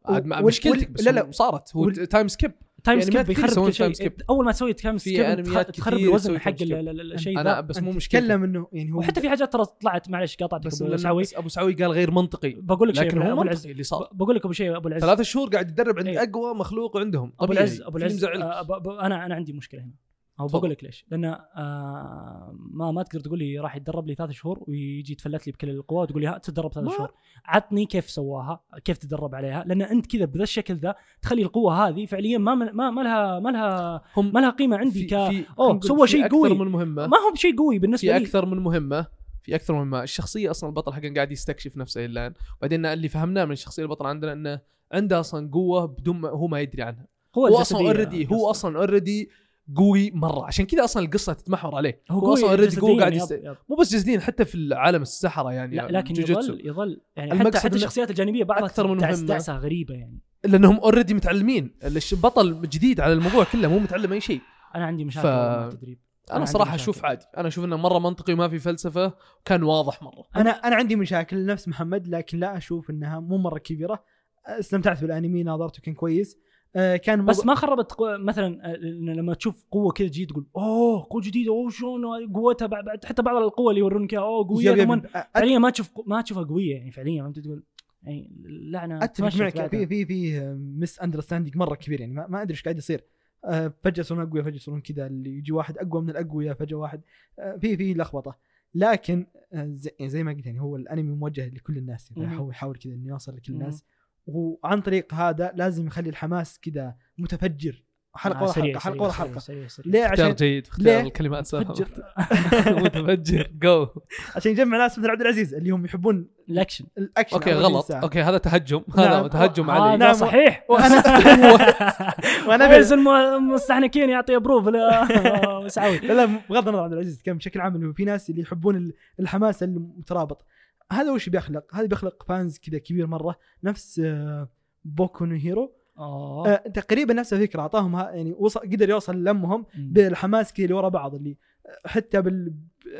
مشكلتك بس لا، لا صارت هو time skip time يعني skip ما كثير يخرب يسوون كل شيء. أول ما تسوي time skip تخرب الوزن حق الشيء أنا ذا بس أنت مو مشكلتي. تتكلم إنه يعني هو وحتى في حاجات ترى طلعت معلش قاطعتك بس أبو سعوي بس أبو سعوي قال غير منطقي. بقول لك شيء لكن أبو هو منطقي اللي صار. بقول لك أبو شيء أبو العز. ثلاث شهور قاعد يتدرب عند إيه. أقوى مخلوق عندهم أبو العز أبو العز. آه أنا أنا عندي مشكلة هنا. أو. بقول لك ليش. لأن آه ما ما تقدر تقول لي راح يتدرب لي ثلاث شهور ويجي يتفلت لي بكل القوى وتقول لي ها تدرب ثلاث شهور. عطني كيف سواها كيف تدرب عليها. لأن أنت كذا بذا الشكل ذا تخلي القوة هذه فعليا ما ما, ما لها ما لها ما لها قيمة عندي ك نقول سوى شيء أكثر قوي. من مهمة. ما هو بشيء قوي بالنسبة في لي. أكثر من مهمة في أكثر من مهمة. الشخصية أصلا البطل حقا قاعد يستكشف نفسه الآن. بعدين اللي فهمناه من الشخصيه البطل عندنا إنه عنده أصلا قوة بدون ما هو ما يدري عنها. قوة هو أصلا already هو. أصلا already قوي مرة. عشان كذا أصلا القصة تتمحور عليه. هو, قوي أصلا already جسدياً قوي قاعد يست... مو بس جسديا حتى في عالم السحرة يعني لا لكن جوجوتسو. يظل يظل. يعني المقصد حتى حتى الشخصيات الجانبية بعضها أكثر من تعس- مهمة. تعسه غريبة يعني. لأنهم already متعلمين. بطل جديد على الموضوع كله مو متعلم أي شيء. أنا عندي مشاكل ف- مع التدريب أنا عندي صراحة. أشوف عادي. أنا أشوف إنه مرة منطقي وما في فلسفة. وكان واضح مرة. أنا أنا عندي مشاكل نفس محمد لكن لا أشوف إنها مو مرة كبيرة. استمتعت بالأنمي ناظرته كان كويس. كان بس ما خربت قو... مثلا آه، لما تشوف قوة كذا تجي تقول أوه قوة جديدة أوه شلون قوتها بعد حتى بعض القوة اللي يورونك إياها، أوه قوية يب- يب- فعليا ما تشوف ما تشوفها قوية يعني فعليا فهمت تقول يعني اللعنة اتفق معك. في في في مس اندرستاندينج مرة كبير يعني ما, ما أدري إيش قاعد يصير آه، فجأة يصيرون أقوياء فجأة يصيرون كذا اللي يجي واحد أقوى من الأقوياء فجأة واحد آه، في في لخبطة لكن آه، زي, يعني زي ما قلت يعني هو الأنمي موجه لكل الناس يعني مهم. يحاول كذا إنه يوصل لكل. الناس وعن طريق هذا لازم يخلي الحماس كذا متفجر. حلقة آه، ورا سريع، حلقة حلقة ورا حلقة. سريع، سريع. ليه؟ اختيار عشان جيد في اختيار ليه؟ الكلمات سهله فجر. متفجر. جو عشان يجمع ناس مثل عبد العزيز اللي هم يحبون الأكشن. الأكشن أوكي غلط. ساعة. أوكي هذا تهجم. نعم. هذا تهجم هذا علي. نعم. صحيح. وأنا وأنا الم- المستحنكين يعطي approve لا لا بغض النظر عبد العزيز كان بشكل عام إنه في ناس اللي يحبون ال- الحماس المترابط. هذا وش بيخلق؟ هذا بيخلق fans كذا كبير مرة نفس بوكو نو هيرو آه. تقريبا نفس الفكرة أعطاهم يعني وصل قدر يوصل لمهم بالحماس كذا اللي ورا بعض اللي حتى بال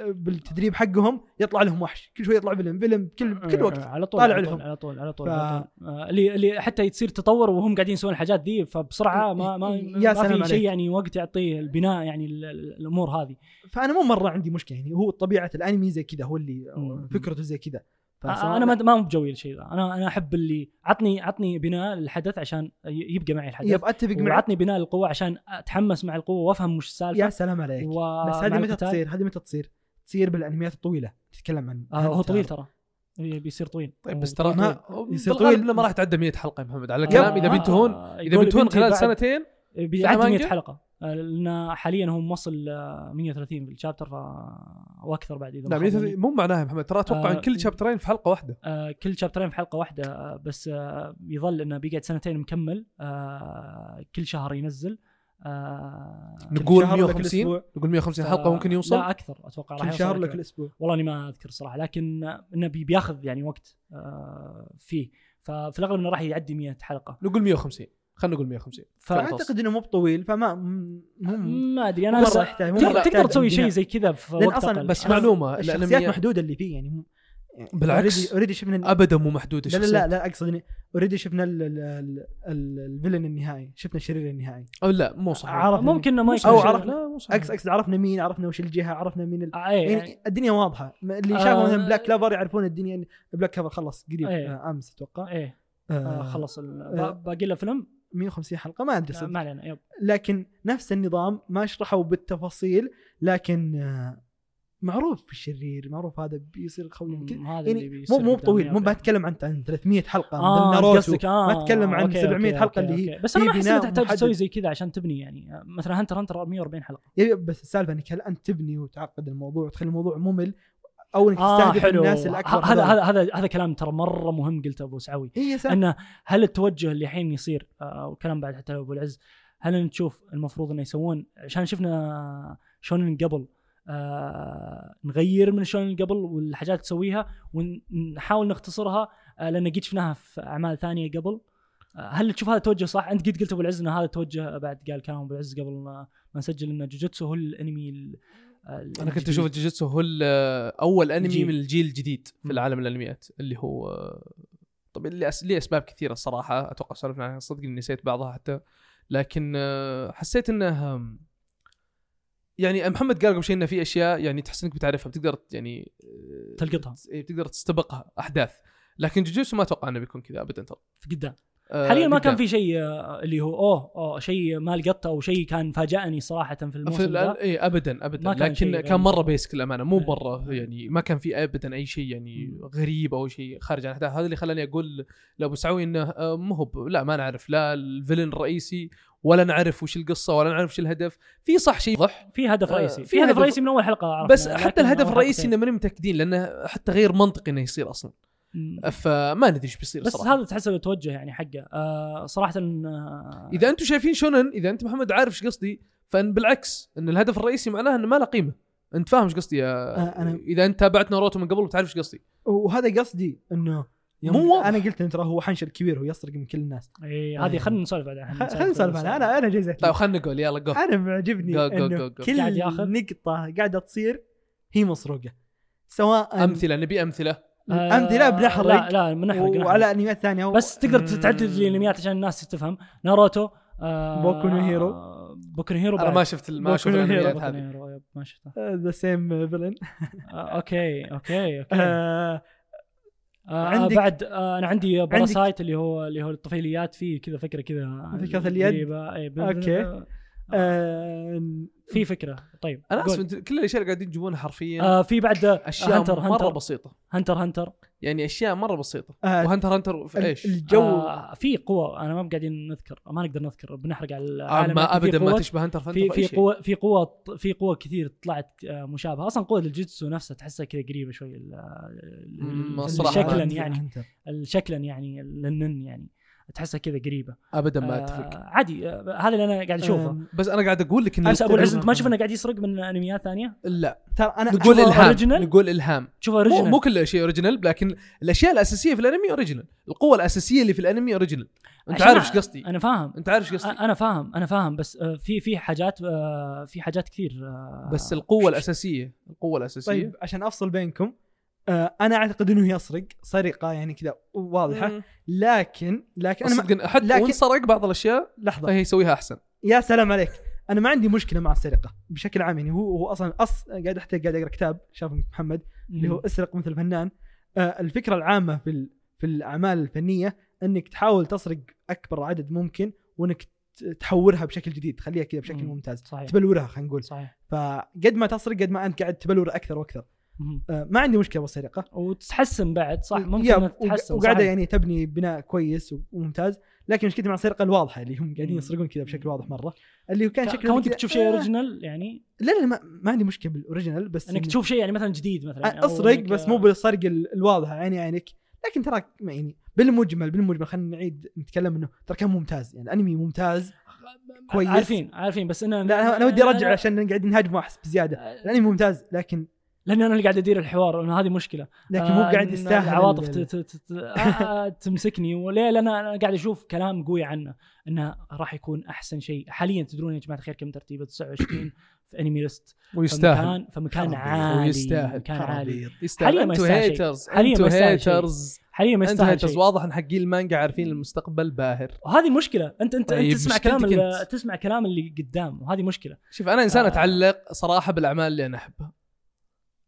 بالتدريب حقهم يطلع لهم وحش كل شوي يطلع فيلم فيلم كل كل وقت على طول طالع على لهم. طول على طول على طول, ف- على طول. آه، اللي اللي حتى تصير تطور وهم قاعدين يسوون الحاجات دي فبسرعة ما ما, يا ما في. شيء يعني وقت يعطيه البناء يعني ال- ال- الأمور هذه فأنا مو مرة عندي مشكلة يعني هو طبيعة الأنمي زي كذا هو اللي. فكرته زي كذا أنا ما ما مو بجوي الشيء ذا أنا أنا أحب اللي عطني عطني بناء للحدث عشان يبقى معي الحدث يب اتفق معك وعطني بناء للقوه عشان أتحمس مع القوة وأفهم وش السالفة يا سلام عليك و- بس هذه متى. تصير؟ هذه متى تصير؟ تصير بالأنميات الطويلة تتكلم عن آه هو. طويل ترى بي- بيصير طويل طيب بس ترى ما- يصير طويل. ما راح تعدى 100 حلقة يا محمد على آه، الكلام إذا آه، بينتهون آه، إذا بينتهون بنتهي خلال بعد- سنتين بيعدي مانجا؟ 100 حلقة لأن حاليا هو موصل آه، 130 في الشابتر ف وأكثر بعد إذا ما لا خاب 100 ظني. مو معناها يا محمد ترى أتوقع آه، إن كل شابترين في حلقة واحدة آه، كل شابترين في حلقة واحدة آه، بس آه، يظل إنه بيقعد سنتين مكمل آه، كل شهر ينزل آه، نقول شهر ولا كل 150 أسبوع؟ نقول 150 ف- حلقة ممكن يوصل لا أكثر أتوقع راح كل شهر ولا أكثر. كل أسبوع؟ والله إني ما أذكر صراحة لكن آه، إنه بي- بياخذ يعني وقت آه، فيه ففي الأغلب إنه راح يعدي 100 حلقة نقول 150 خلينا نقول 150 ف- فأعتقد إنه مو بطويل فما ما أدري أنا يحتاج- مو تقدر- تسوي شيء. زي كذا في وقت أقل. بس معلومة الشخصيات محدودة اللي فيه يعني بالعكس. already شفنا ابدا مو محدودة لا لا الشخصيات. لا لا أقصد اني already شفنا ال- ال- ال- ال- ال villain النهائي شفنا الشرير النهائي أو لا مو صحيح عرف ممكن إنه ما يكون أو صحيح. عرف- لا مو صحيح أقصد اقصد عرفنا مين عرفنا وش الجهة عرفنا مين ال... آه، إيه، يعني الدنيا واضحة اللي شافوا آه. مثلا Black Clover يعرفون الدنيا Black Clover خلص قريب إيه. آه، آمس أتوقع إيه آه، آه خلص ال- آه. با- باقي له فيلم 150 حلقة ما أدري آه، صدق ما علينا يب لكن نفس النظام ما شرحوا بالتفاصيل لكن آه، معروف الشرير معروف هذا بيصير خوي هذا يعني اللي مو مو طويل مو. بتكلم عن عن 300 حلقة آه مثل ناروتو آه ما أتكلم عن أوكي، 700 أوكي، حلقة أوكي، اللي هي. بس أنا ما أحس انك تحتاج. تسوي زي كذا عشان تبني يعني آه، مثلا Hunter Hunter 140 حلقة بس السالفة إنك هل أنت تبني وتعقد الموضوع وتخلي الموضوع ممل أو إنك آه تستهدف حلو الناس الأكبر ه- هذا. هذا هذا هذا كلام ترى مرة مهم قلته أبو سعوي سالفة إنه هل التوجه اللي الحين يصير آه، وكلام بعد حتى أبو العز هل نشوف المفروض إنه يسوون عشان شفنا شلون قبل آه نغير من شلون قبل والحاجات تسويها ونحاول نختصرها آه لأن قد شفناها في أعمال ثانية قبل آه هل تشوف هذا التوجه صح؟ أنت قد قلت أبو العز ان هذا التوجه بعد قال كلام أبو العز قبل ما نسجل ان جوجوتسو هو الأنمي ال- أنا كنت أشوف الجوجيتسو هو أول أنمي. من الجيل الجديد في. العالم الأنميات اللي هو طبعا لأس- لاسباب كثيرة الصراحة أتوقع سولفنا عنها صدق إني نسيت بعضها حتى لكن آه، حسيت إنه يعني محمد قال قبل شيء إنه في أشياء يعني تحس إنك بتعرفها بتقدر يعني آه، تلقطها. إيه، بتقدر تستبقها أحداث لكن جوجيتسو ما أتوقع إنه بيكون كذا ابدا ترى في قدام حاليا ما. كان في شيء آه، اللي هو أوه أوه شيء ما لقطته أو شيء كان فاجأني صراحة في الموسم ذا اي ابدا ابدا ما كان لكن كان مرة. basic الامانه مو إيه. مرة يعني ما كان في ابدا أي شيء يعني غريب أو شيء خارج عن الاحداث هذا اللي خلاني أقول لأبو سعوي إنه آه، مو هو لا ما نعرف لا الفيلن الرئيسي ولا نعرف وش القصة ولا نعرف وش الهدف في صح شيء واضح في هدف آه، رئيسي في في هدف رئيسي من أول حلقة عرفنا بس حتى الهدف الرئيسي. إنه ماني متأكدين لأنه حتى غير منطقي إنه يصير أصلا. فما ندري إيش بيصير بس صراحة. هذا تحس التوجه يعني حقه. آه صراحة آه إذا أنتم شايفين شونن إذا أنت محمد عارف إيش قصدي فإن بالعكس إن الهدف الرئيسي معناه إنه ما له قيمة. أنت فاهم إيش قصدي يا آه، أنا- إذا أنت تابعت ناروتو من قبل بتعرف إيش قصدي. وهذا قصدي إنه مو واضح. أنا قلت إن ترى هو حنشر كبير هو يسرق من كل الناس. إيه هذه خلينا نسولف بعدها. خلينا نسولف عنها أنا أنا جاي طيب خلينا نقول يلا جو أنا معجبني جو- جو- جو- جو. كل قاعد ياخذ؟ نقطة قاعدة تصير هي مسروقة. سواء أمثلة نبي أمثلة. امثله بنحرق لا لا بنحرق نحرق. وعلى انميات ثانية هو- بس تقدر تعدد الانميات عشان الناس تفهم ناروتو آه بوكو نو هيرو. بوكو نو هيرو أنا. ما شفت ما هيرو. الأنميات هذه ما شفته ذا سيم فيلن أوكي أوكي أوكي آه، آه عندك- بعد آه أنا عندي باراسايت اللي هو اللي هو الطفيليات فيه كذا فكرة كذا فكرة اليد. غريبة. آه. في فكرة. طيب أنا. اسف انت كل الأشياء اللي قاعدين تجيبونها حرفيا آه في بعد أشياء هنتر مرة هنتر. بسيطة. هنتر هنتر. يعني أشياء مرة بسيطة. آه وهنتر هنتر في إيش؟ الجو آه. في قوة أنا ما قاعدين نذكر ما نقدر نذكر بنحرق على العالم ما لكن في ابدا ما تشبه هنتر فانتر في في في قوة في قوة في قوة كثير طلعت آه، مشابهة. أصلا قوة الجيتسو نفسها تحسها كذا قريبة شوي الصراحة شكلا هنتر- يعني هنتر. شكلا يعني للنن يعني. تحسها كذا قريبة. ابدا ما آه، أتفق. عادي آه، هذا اللي أنا قاعد أشوفه. آم، بس أنا قاعد أقول لك ان بس ابو العز أنت ما تشوف انه قاعد يسرق من أنميات ثانية؟ لا. ترى أنا نقول إلهام original؟ نقول إلهام. تشوفه مو, original مو كل شيء original لكن الأشياء الأساسية في الأنمي original القوة الأساسية اللي في الأنمي original أنت عارف إيش قصدي؟ أنا فاهم. أنت عارف إيش قصدي؟ أنا فاهم أنا فاهم بس آه، في في حاجات آه، في حاجات كثير آه، بس القوة الأساسية القوة الأساسية. طيب عشان أفصل بينكم آه أنا أعتقد إنه يسرق سرقه يعني كذا واضحة. مم. لكن لكن أنا صدق حتى لكن- وان سرق بعض الأشياء لحظة. فهي يسويها أحسن. يا سلام عليك. أنا ما عندي مشكلة مع السرقة بشكل عام يعني. هو هو أصلا أص قاعد حتى قاعد أقرأ كتاب شافه محمد اللي هو اسرق مثل فنان. آه الفكرة العامة في ال- في الأعمال الفنية إنك تحاول تسرق أكبر عدد ممكن وإنك تحورها بشكل جديد تخليها كذا بشكل مم. ممتاز. صحيح. تبلورها خلينا نقول. صحيح. فقد ما تسرق قد ما أنت قاعد تبلور أكثر وأكثر. آه ما عندي مشكلة بالسرقة. وتتحسن بعد صح؟ ممكن تتحسن وقاعدة. يعني تبني بناء كويس وممتاز لكن مشكلتي مع السرقة الواضحة اللي هم قاعدين. يسرقون كذا بشكل واضح مرة. اللي هو كان شكله كونك تشوف شيء آه، original يعني؟ لا لا ما, ما عندي مشكلة بال original بس إنك إني- تشوف شيء يعني مثلا جديد مثلا اسرق إنك- بس مو بالسرق ال- الواضحة عيني عينك. لكن ترى ما يعني بالمجمل بالمجمل خلينا نعيد نتكلم إنه ترى كان ممتاز. يعني الأنمي ممتاز كويس. عارفين عارفين بس أنا لا أنا, ودي أرجع عشان قاعدين نهاجمه احس بزيادة. الأنمي ممتاز لكن لأن أنا اللي قاعد أدير الحوار انه هذه مشكلة. لكن مو آه، قاعد إن يستاهل العواطف ت- آه، تمسكني. وليه؟ لأن أنا قاعد أشوف كلام قوي عنه إنه راح يكون أحسن شيء. حاليا تدرون يا جماعة الخير كم ترتيبه؟ 29 في Anime List ويستاهل. فمكان فمكان. عالي ويستاهل. مكان عالي. يستاهل حاليا ما يستاهل. haters حاليا ما. haters حاليا ما يستاهل haters واضح إن حقين المانجا عارفين المستقبل باهر. وهذه مشكلة. انت انت, طيب، انت تسمع كلام أنت. تسمع كلام اللي قدام وهذه مشكلة. شوف أنا إنسان آه. أتعلق صراحة بالأعمال اللي أنا أحبها.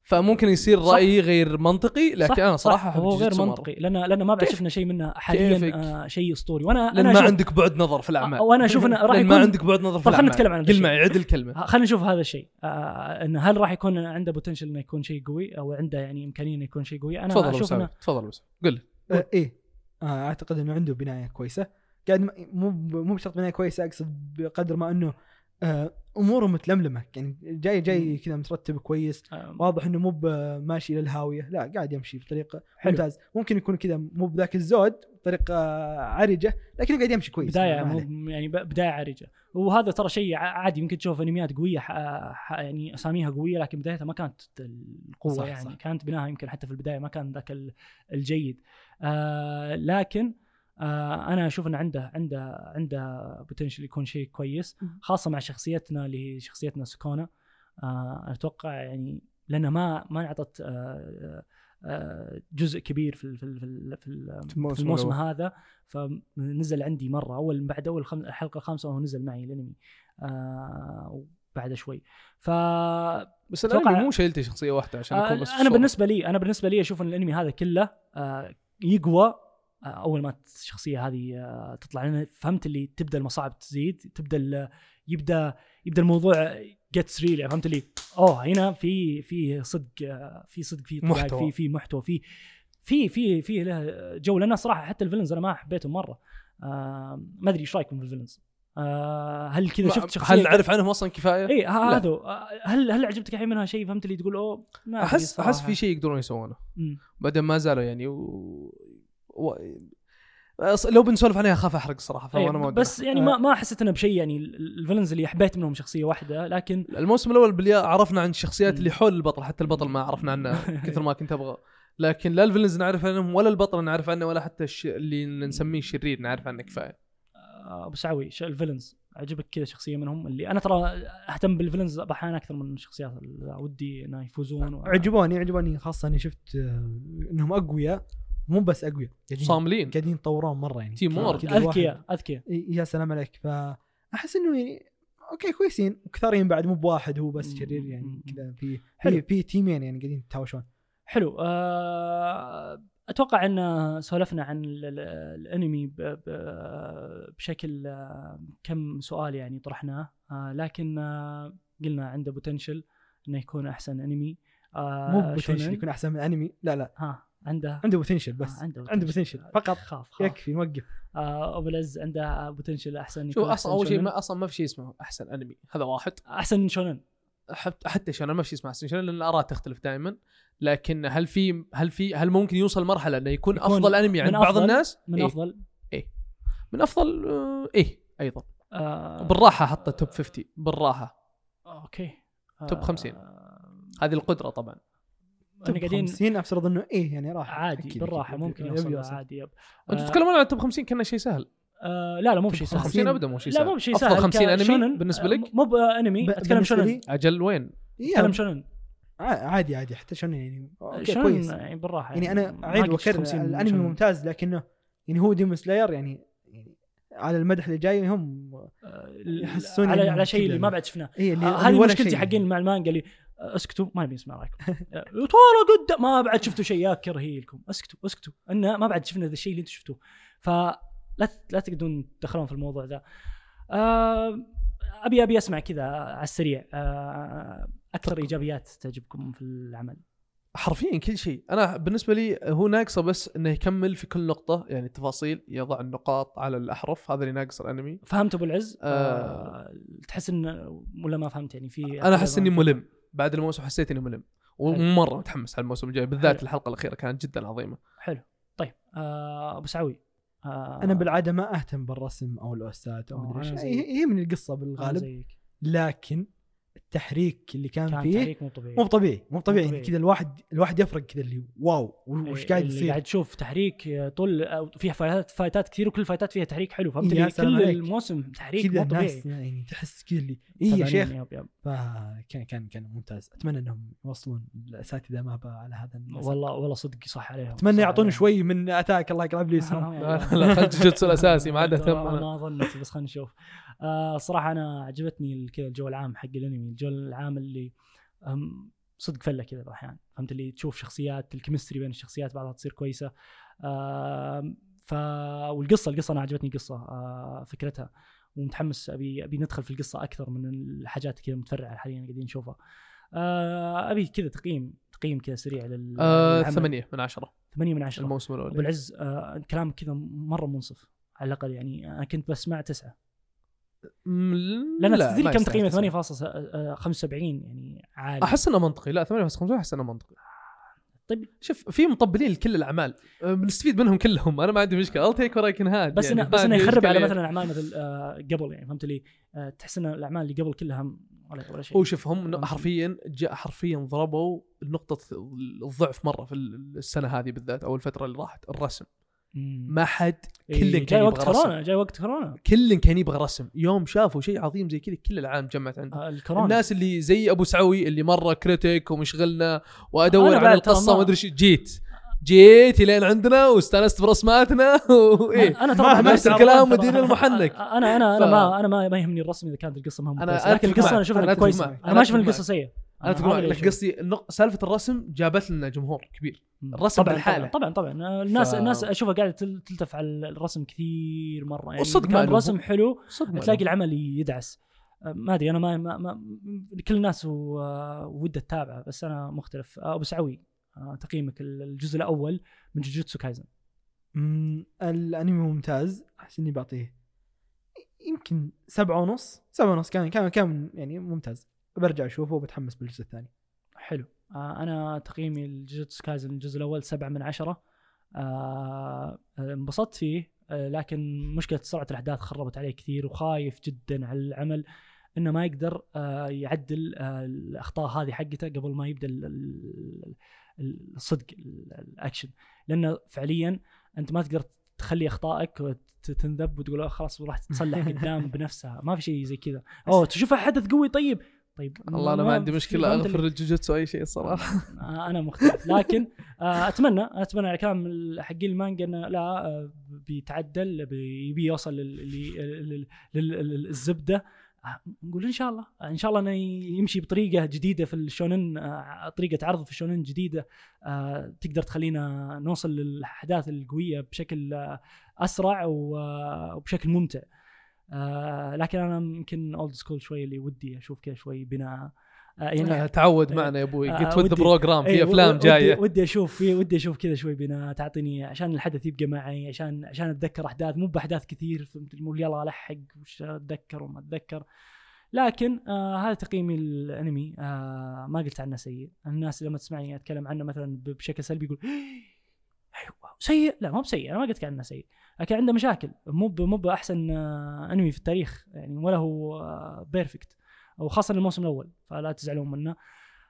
فممكن يصير صح. رايي غير منطقي لكن صح أنا صح. صراحة أحب هو غير. منطقي. لأن لأن ما بعد؟ شفنا شيء منه حاليا؟ آه شيء أسطوري. وأنا لأن أنا ما عندك بعد نظر في الأعمال. وأنا أشوف انه راح يكون ما عندك بعد نظر في خلينا الأعمال. نتكلم عن هذا قل الشيء. معي عد الكلمة. خلينا نشوف هذا الشيء. آه إنه هل راح يكون عنده بوتنشل إنه يكون شيء قوي أو عنده يعني إمكانية إنه يكون شيء قوي؟ أنا تفضل أبو أشوف انه تفضل قل آه إيه. آه أعتقد إنه عنده بناية كويسة. قاعد مو مو بشرط بناية كويسة أقصد بقدر ما إنه آه أموره متلملمة. يعني جاي جاي كذا مترتب كويس. آه. واضح إنه مو ماشي للهاويه لا قاعد يمشي بطريقة حلو. ممتاز. ممكن يكون كذا مو بذاك الزود بطريقه عرجة لكنه قاعد يمشي كويس. بداية مو. يعني بداية عرجة. وهذا ترى شيء عادي يمكن تشوف أنميات قوية يعني أساميها قوية لكن بدايتها ما كانت القوة صح، يعني. صح. كانت بناها يمكن حتى في البداية ما كان ذاك ال- الجيد. آه لكن آه أنا أشوف انه عنده عنده عنده بوتنشل يكون شيء كويس خاصة مع شخصيتنا اللي هي شخصيتنا سكونا آه أتوقع يعني لانها ما ما انعطت آه آه جزء كبير في في في في ال- في الموسم. هذا. فنزل عندي مرة أول بعد أول خم... الحلقة الخامسه وهو نزل معي الانمي آه وبعد شوي. ف بس الأنمي مو شايلته شخصية واحدة عشان أكون آه بس أنا. بالنسبة لي أنا بالنسبة لي أشوف إن الأنمي هذا كله آه يقوى أول ما الشخصية هذه آه تطلع لنا فهمت اللي تبدأ المصاعب تزيد تبدأ يبدأ يبدأ الموضوع gets real فهمت اللي أوه هنا في في صدق آه، في صدق في محتوى. في في محتوى في في في في له جو لأن صراحة حتى ال villains أنا ما حبيتهم مرة آه ما أدري إيش رأيكم في ال villains آه هل كذا شفت شخصية هل نعرف عنهم أصلا كفاية؟ اي. هذا هل هل عجبتك الحين منها شيء فهمت اللي تقول أوه ما أحس أحس. في شيء يقدرون يسوونه. بعدين ما زالوا يعني و... و... لو بنسولف عليها أخاف أحرق صراحة أي، فانا ما ودي بس يعني ما ما حسيت إنه بشيء يعني ال- ال villains اللي حبيت منهم شخصية واحدة لكن الموسم الأول بالياء عرفنا عن الشخصيات. اللي حول البطل حتى البطل ما عرفنا عنه كثر ما كنت أبغى. لكن لا ال villains نعرف عنهم ولا البطل نعرف عنه ولا حتى الش... اللي نسميه الشرير نعرف عنه كفاية. آه، أبو سعوي ال villains. عجبك كذا شخصية منهم؟ اللي أنا ترى أهتم بال villains أحيانا أكثر من الشخصيات اللي ودي إنه يفوزون و... عجبوني عجبوني خاصة إني شفت آه، إنهم أقوياء. مو بس أقوياء قاعدين صاملين. قاعدين يطورون مرة يعني. teamwork. كذا الواحد- أذكياء أذكياء. يا سلام عليك. فأحس إنه يعني okay كويسين. وكثارين بعد مو بواحد هو بس. شرير يعني. كذا في حلو. في تيمين يعني قاعدين يتهاوشون. حلو. آه أتوقع إن سولفنا عن ال- ال- الأنمي ب- ب- بشكل آه، كم سؤال يعني طرحناه. آه، لكن آه، قلنا عنده potential إنه يكون أحسن أنمي. مو potential. يكون أحسن من أنمي. لا لا. ها. عنده عنده potential بس آه، عنده عنده potential فقط خاف خاف. يكفي نوقف آه، أبو العز عنده potential أحسن شوف يكون أصلا أول شيء. ما أصلا ما في شيء اسمه أحسن أنمي. هذا واحد. أحسن شونن. حتى حتى شونن ما في شيء اسمه أحسن شونن لأن الآراء تختلف دائما. لكن هل في هل في هل ممكن يوصل مرحلة إنه يكون, يكون أفضل أنمي عند من بعض الناس؟ من إيه. أفضل. من أفضل آه، إيه أيضا. آه، بالراحة حط top 50 بالراحة. okay. top 50. آه، هذه القدرة طبعا. إحنا قاعدين 50 افترض إنه إيه يعني راح عادي أكيد بالراحة أكيد. ممكن يبي يوصل عادي yep. أنتم آه، تتكلمون عن top 50 كأنه شيء سهل؟ آه لا لا مو بشيء سهل. 50 ابدا مو شيء لا سهل. مو بشيء أفضل سهل. 50 أنمي بالنسبة آه، لك؟ مو بانمي أتكلم شونن. أجل وين؟ إيه، أتكلم شونن. عادي عادي حتى شونن يعني. okay شونن كويس. يعني بالراحة يعني أنا ما اعيد وأكرر 50 الأنمي. ممتاز لكنه يعني هو Demon Slayer يعني يعني على المدح اللي جاي هم آه، يحسوني على على شيء. اللي ما بعد شفناه. اللي هذه مشكلتي. حقين مع المانجا اللي اسكتوا ما نبي نسمع رايكم. طالع قدام. ما بعد شفتوا شيء يا كرهي لكم. اسكتوا اسكتوا. انه ما بعد شفنا ذا الشيء اللي أنتم شفتوه. فلا لا تقدرون تدخلون في الموضوع ذا. آه، أبي أبي أسمع كذا على السريع. آه، أكثر إيجابيات تعجبكم في العمل. حرفيا كل شيء. أنا بالنسبة لي هو ناقصه بس إنه يكمل في كل نقطة يعني التفاصيل. يضع النقاط على الأحرف. هذا اللي ناقص الأنمي. فهمت أبو العز؟ آه. آه تحس انه ولا ما فهمت يعني في أنا أحس إني ملم. بعد الموسم حسيت اني ملم. ومرة متحمس على الموسم الجاي بالذات حلو. الحلقة الأخيرة كانت جدا عظيمة. حلو. طيب آه أبو سعوي آه أنا بالعادة ما أهتم بالرسم أو الاوستات أو آه، مدري إيش. هي من القصة بالغالب. لكن التحريك اللي كان, كان فيه تحريك مو طبيعي مو طبيعي مو طبيعي يعني. كذا الواحد الواحد يفرق كذا اللي wow وش إيه، قاعد يصير قاعد تشوف تحريك آه، طول أو فيها فايتات فايتات كثير وكل الفايتات فيها تحريك حلو فهمت لي سلام كل عليك. الموسم تحريك كذا مو طبيعي يعني تحس كذا اللي إيه يا شيخ yep yep. فكان كان كان ممتاز أتمنى إنهم يوصلون الأساتذة ما على هذا. والله والله صدق صح عليهم أتمنى يعطون. شوي من أتاك الله يقلع ابليسهم آه، لا والله. لا خل جوجوتسو الأساسي ما عدا ثم أنا ما ظنيت بس خلينا نشوف آه صراحة أنا عجبتني كذا الجو العام حق الأنمي الجو العام اللي صدق فله كذا أحيانا فهمت؟ اللي تشوف شخصيات ال chemistry بين الشخصيات بعضها تصير كويسة. آه ف والقصة القصة أنا عجبتني القصة آه فكرتها. ومتحمس أبي أبي ندخل في القصة أكثر من الحاجات كذا متفرعة حاليا قاعدين نشوفها. آه أبي كذا تقييم تقييم كذا سريع لل آه للعمل. ثمانية من عشرة. 8 من 10 الموسم أبو الأول العز آه كلامك كذا مرة منصف على الأقل يعني. أنا كنت بسمع تسعة. لأن لا، تدري كم تقييمه تسعة. 8.75 يعني عالي أحس إنه منطقي لا 8.5 أحس إنه منطقي طيب. شوف في مطبلين لكل الأعمال أه، بنستفيد منهم كلهم أنا ما عندي مشكلة I'll take what I can have بس يعني انه بس إنه يخرب على. مثلا اعمال مثل آه قبل يعني فهمت لي آه تحس ان الأعمال اللي قبل كلها ولا ولا شيء هو شوف هم. حرفيا جاء حرفيا ضربوا نقطة الضعف مرة في السنة هذه بالذات أو الفترة اللي راحت الرسم. ما حد إيه، كل جاي كان وقت يبغى رسم. كورونا جاي وقت كورونا. كل كان يبغى رسم. يوم شافوا شيء عظيم زي كذا كل العالم جمعت عنده آه الكورونا. الناس اللي زي أبو سعوي اللي مرة كريتيك ومشغلنا وأدور على القصة ما- ادري جيت. جيت لين عندنا واستانست برسماتنا وايه أنا ترى ما نفس الكلام ودين المحنك. أنا أنا أنا ف- ما أنا ما, ما يهمني الرسم إذا كانت القصة ما هي أنا- كويسة أنا لكن القصة. أنا أشوفها كويسة. أنا ما أشوف القصة. سيئة. أنا اللي لك قصدي سالفة الرسم جابت لنا جمهور كبير. الرسم طبعا بالحالة. طبعا طبعا, طبعا. الناس ف- الناس أشوفها قاعدة تل- تلتف على الرسم كثير مرة يعني كان ماله. الرسم حلو صدق تلاقي العمل يدعس أه، ما أدري أنا ما, ما, ما كل الناس و- آه، ودها تتابعه بس أنا مختلف آه، أبو سعوي آه، تقييمك الجزء الأول من جوجوتسو كايزن الأنمي ممتاز أحس إني بعطيه يمكن سبعة ونص سبعة ونص كان كان كان يعني ممتاز برجع أشوفه وبتحمس بالجزء الثاني. حلو. آه، أنا تقييمي لجوجوتسو كايزن الجزء الأول سبعة من عشرة. آه، آه، انبسطت فيه آه، لكن مشكلة سرعة الأحداث خربت عليه كثير وخايف جدا على العمل. إنه ما يقدر آه، يعدل آه، الأخطاء هذه حقته قبل ما يبدأ ال- ال- ال- الصدق ال- الأكشن. لأنه فعليا أنت ما تقدر تخلي أخطائك تنذب وتقول أوه خلاص راح تتصلح قدام بنفسها. ما في شيء زي كذا. أوه تشوفها حدث قوي طيب. طيب والله أنا ما عندي مشكلة أغفر الجوجوتسو أي شيء الصراحه آه، أنا مختلف. لكن آه، أتمنى أتمنى على كلام حقين المانجا إنه لا آه، بيتعدل بيبي يوصل لل- لل- لل- لل- للزبدة. نقول إن شاء الله. إن شاء الله إنه يمشي بطريقة جديدة في الشونن طريقة عرض في الشونن جديدة. تقدر تخلينا نوصل للأحداث القوية بشكل أسرع وبشكل ممتع. آه، لكن أنا يمكن old school شوي اللي ودي أشوف كذا شوي بناء. آه، آه، يعني تعود معنا يا أبوي. آه، قلت ود ودي- program إيه، في أفلام ودي- جاية. ودي أشوف في ودي أشوف كذا شوي بناء تعطيني عشان الحدث يبقى معي عشان عشان أتذكر أحداث مو بأحداث كثير فهمت؟ يلا ألحق وش أتذكر وما أتذكر. لكن آه هذا تقييمي للانمي آه ما قلت عنه سيء. الناس لما تسمعني أتكلم عنه مثلا بشكل سلبي يقول أيوه سيء. لا ما بسيء أنا ما قلت عنه سيء لكن عنده مشاكل. مو مو بأحسن آه أنمي في التاريخ يعني ولا هو آه بيرفكت وخاصه الموسم الأول فلا تزعلون منه.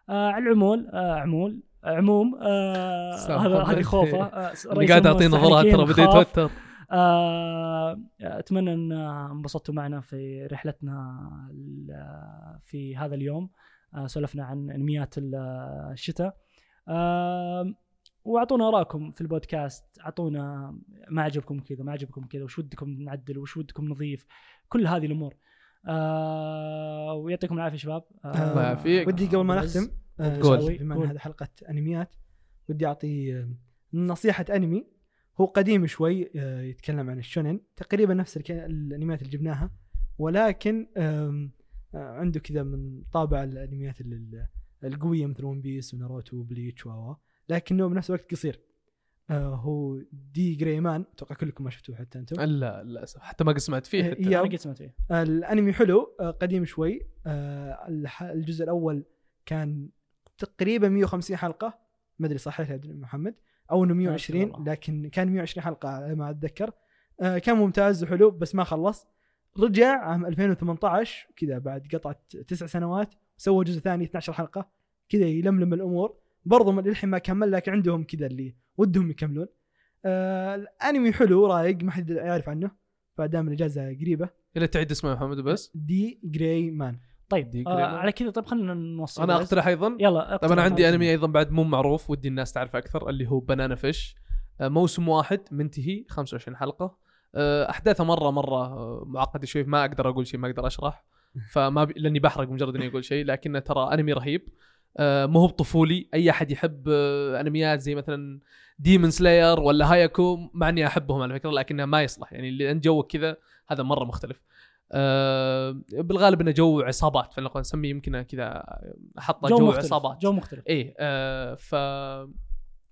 آه على العمول آه عمول عموم آه هذا. هذه خوفة. آه قاعد أعطيه نظرات ترى بدا. يتوتر. آه، أتمنى أن انبسطتوا معنا في رحلتنا في هذا اليوم. آه، سولفنا عن أنميات ال- الشتاء. آه، واعطونا ارائكم في البودكاست اعطونا ما عجبكم كذا ما عجبكم كذا وش ودكم نعدل وش ودكم نضيف كل هذه الأمور آه، ويعطيكم العافية شباب آه، الله يعافيك. ودي قبل ما. نختم آه، قول. بما إن. هذه حلقة أنميات ودي أعطي آه، نصيحة أنمي هو قديم شوي آه، يتكلم عن الشونن تقريبا نفس الك- الأنميات اللي جبناها ولكن عنده كذا من طابع الأنميات ال- ال- القوية مثل ون بيس وناروتو وبليتش و لكنه بنفس الوقت قصير. آه، هو دي جراي مان أتوقع كلكم ما شفتوه حتى أنتم. لا للأسف. حتى ما قد سمعت فيه إيه، حتى. أنا قد سمعت فيه. الأنمي حلو آه، قديم شوي. آه، الح- الجزء الأول كان تقريبا 150 حلقة. ما أدري صحيح يا محمد. أو إنه 120 والله. لكن كان 120 حلقة على ما أتذكر. آه، كان ممتاز وحلو بس ما خلص. رجع عام 2018 كذا بعد قطعه تسع سنوات سوى جزء ثاني 12 حلقة. كذا يلملم الأمور. برضو للحين ما كمل لكن عندهم كذا اللي ودهم يكملون. آه الأنمي حلو رايق ما حد يعرف عنه فدام الإجازة قريبة. إلى تعيد اسمه يا محمد بس. دي جراي مان. طيب دي آه. على كذا طيب خلينا نوصل. أنا. أقترح أيضا. يلا طيب أنا عندي. أنمي أيضا بعد مو معروف ودي الناس تعرف أكثر اللي هو بنانا فيش آه، موسم واحد منتهي 25 حلقة. آه، أحداثه مرة مرة آه، معقدة شوي ما أقدر أقول شيء ما أقدر أشرح. فما ب... لأني بحرق مجرد إني أقول شيء لكنه ترى أنمي رهيب. آه، مو هو بطفولي. أي أحد يحب آه، أنميات زي مثلا ديمون سلاير ولا هايكيو مع إني أحبهم على فكرة لكنه ما يصلح. يعني اللي انت جوك كذا هذا مرة مختلف. آه، بالغالب إنه جو عصابات فنقدر نسميه يمكن كذا احطه جو, جو مختلف عصابات. جو مختلف. إيه آه ف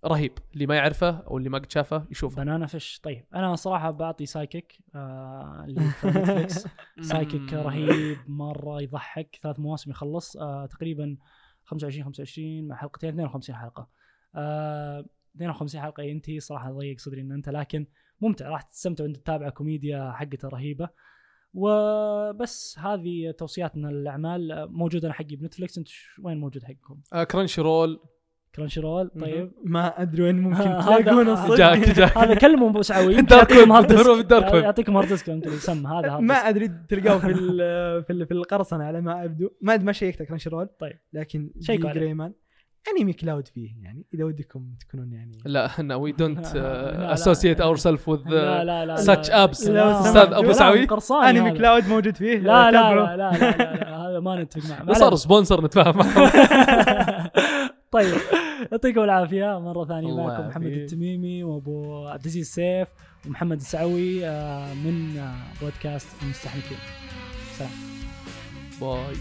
رهيب. اللي ما يعرفه أو اللي ما قد شافه يشوفه. بنانا فيش طيب أنا صراحة بعطي سايكيك آه اللي في نتفلكس سايكيك رهيب مرة يضحك ثلاث مواسم يخلص. آه تقريبا 25 25 مع حلقتين 52 حلقة. آه 52 حلقة ينتهي صراحة ضيق صدري إن أنت لكن ممتع راح تستمتع وأنت تتابع كوميديا حقته رهيبة. وبس هذه توصياتنا للأعمال. موجودة حقي بنتفلكس أنت وين موجود حقكم؟ آه كرانشي رول كرانشي رول طيب ما أدري وين ممكن هذا- الصدق جاك جاك هذا كلمة ابو سعوي يعطيكم hard disk. يعطيكم hard disk أنتم اللي يسمى هذا hard ما. أدري تلقاه في ال- في ال- في القرصنة على ما أبدو ما أدري ما شيكت كرانشي رول طيب. لكن شيكوا دي عليه. جراي مان انمي كلاود فيه يعني إذا ودكم تكونون يعني لا إحنا وي دونت such لا. apps. لا، أستاذ لا، أبو لا، سعوي. انمي. كلاود موجود فيه لا لا. لا لا, هذا ما نتفق معه صار. سبونسر نتفاهم معه طيب يعطيكم العافية. مرة ثانية معكم محمد. التميمي وأبو عبد العزيز سيف ومحمد السعوي آه، من آه، بودكاست المستحنكين سلام. باي.